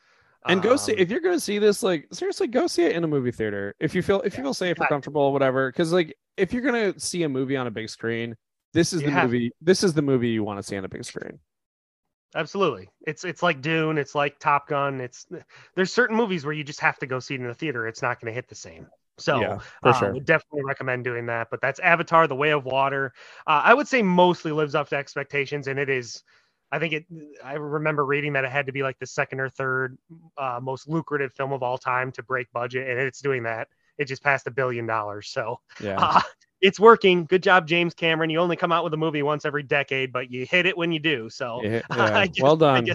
and go see Um, if you're going to see this, like seriously, go see it in a movie theater if you feel if you feel safe or Yeah. comfortable, whatever. Because like if you're going to see a movie on a big screen, this is You the movie. This is the movie you want to see on a big screen. Absolutely. It's it's like Dune, it's like Top Gun. It's there's certain movies where you just have to go see it in the theater. It's not going to hit the same. So yeah, uh, sure. would definitely recommend doing that. But that's Avatar: The Way of Water. Uh, I would say mostly lives up to expectations, and it is. I think it. I remember reading that it had to be like the second or third uh, most lucrative film of all time to break budget, and it's doing that. It just passed a billion dollars. So Yeah. It's working. Good job, James Cameron. You only come out with a movie once every decade, but you hit it when you do. So Yeah, yeah. guess- well done.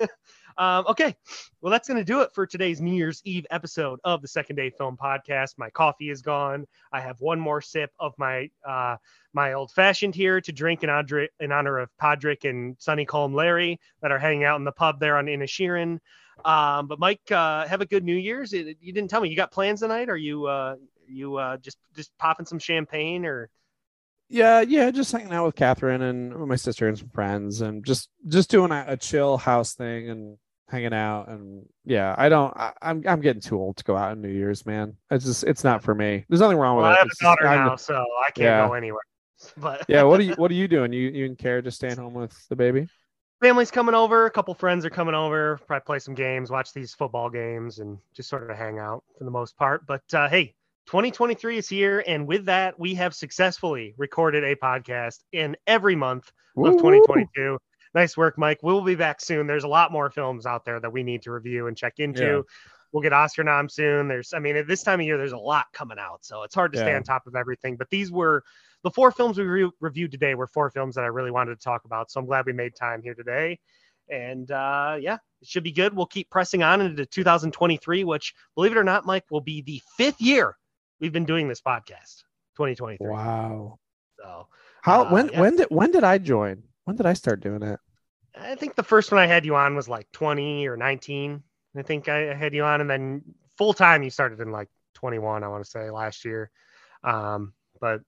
um, okay, well, that's going to do it for today's New Year's Eve episode of the Second Day Film Podcast. My coffee is gone. I have one more sip of my uh, my old fashioned here to drink in, honor in honor of Pádraic and Sonny Colm Larry that are hanging out in the pub there on Inisherin. Um, but Mike, uh, have a good New Year's. It, you didn't tell me you got plans tonight. Are you uh, you uh, just just popping some champagne or? Yeah, yeah, just hanging out with Catherine and my sister and some friends, and just just doing a, a chill house thing and hanging out. And yeah, I don't. I, I'm I'm getting too old to go out on New Year's, man. It's just it's not for me. There's nothing wrong with Well, it. I have It's a just- daughter I'm- now, so I can't Yeah. go anywhere. But yeah, what are you what are you doing? You you and care just staying home with the baby? family's coming over. A couple friends are coming over. Probably play some games, watch these football games, and just sort of hang out for the most part. But uh, hey, 2023 is here, and with that, we have successfully recorded a podcast in every month of 2022. Nice work, Mike. We'll be back soon. There's a lot more films out there that we need to review and check into. Yeah. We'll get Oscar nom soon. There's, I mean, at this time of year, there's a lot coming out, so it's hard to stay on top of everything. But these were the four films we re- reviewed today. Were four films that I really wanted to talk about, so I'm glad we made time here today. And uh, yeah, it should be good. We'll keep pressing on into 2023, which, believe it or not, Mike, will be the fifth year we've been doing this podcast. 2023. Wow. So How Uh, when yeah. when did when did I join? When did I start doing it? I think the first one I had you on was like 20 or 19. I think I had you on, and then full time you started in like 21. I want to say last year, um, but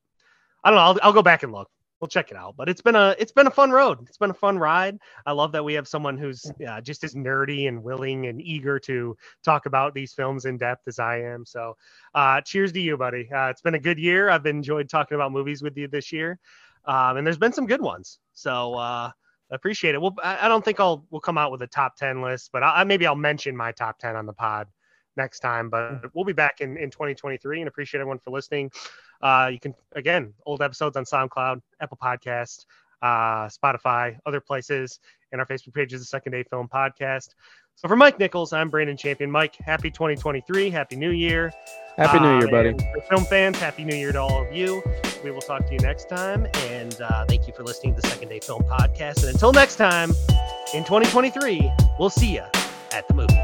I don't know. I'll, I'll go back and look. We'll check it out. But it's been a it's been a fun road. It's been a fun ride. I love that we have someone who's uh, just as nerdy and willing and eager to talk about these films in depth as I am. So, uh, cheers to you, buddy. Uh, it's been a good year. I've enjoyed talking about movies with you this year, um, and there's been some good ones. So. Uh, I appreciate it. Well, I, I don't think I'll we'll come out with a top ten list, but I, maybe I'll mention my top ten on the pod next time. But we'll be back in, in 2023 and appreciate everyone for listening. Uh, you can, again, old episodes on SoundCloud, Apple Podcast, uh, Spotify, other places, and our Facebook page is the Second Day Film Podcast. So for Mike Nichols, I'm Brandon Champion. Mike, happy 2023. Happy New Year. Happy New Year, uh, buddy. For film fans, happy New Year to all of you. We will talk to you next time. And uh, thank you for listening to the Second Day Film Podcast. And until next time, in 2023, we'll see you at the movie.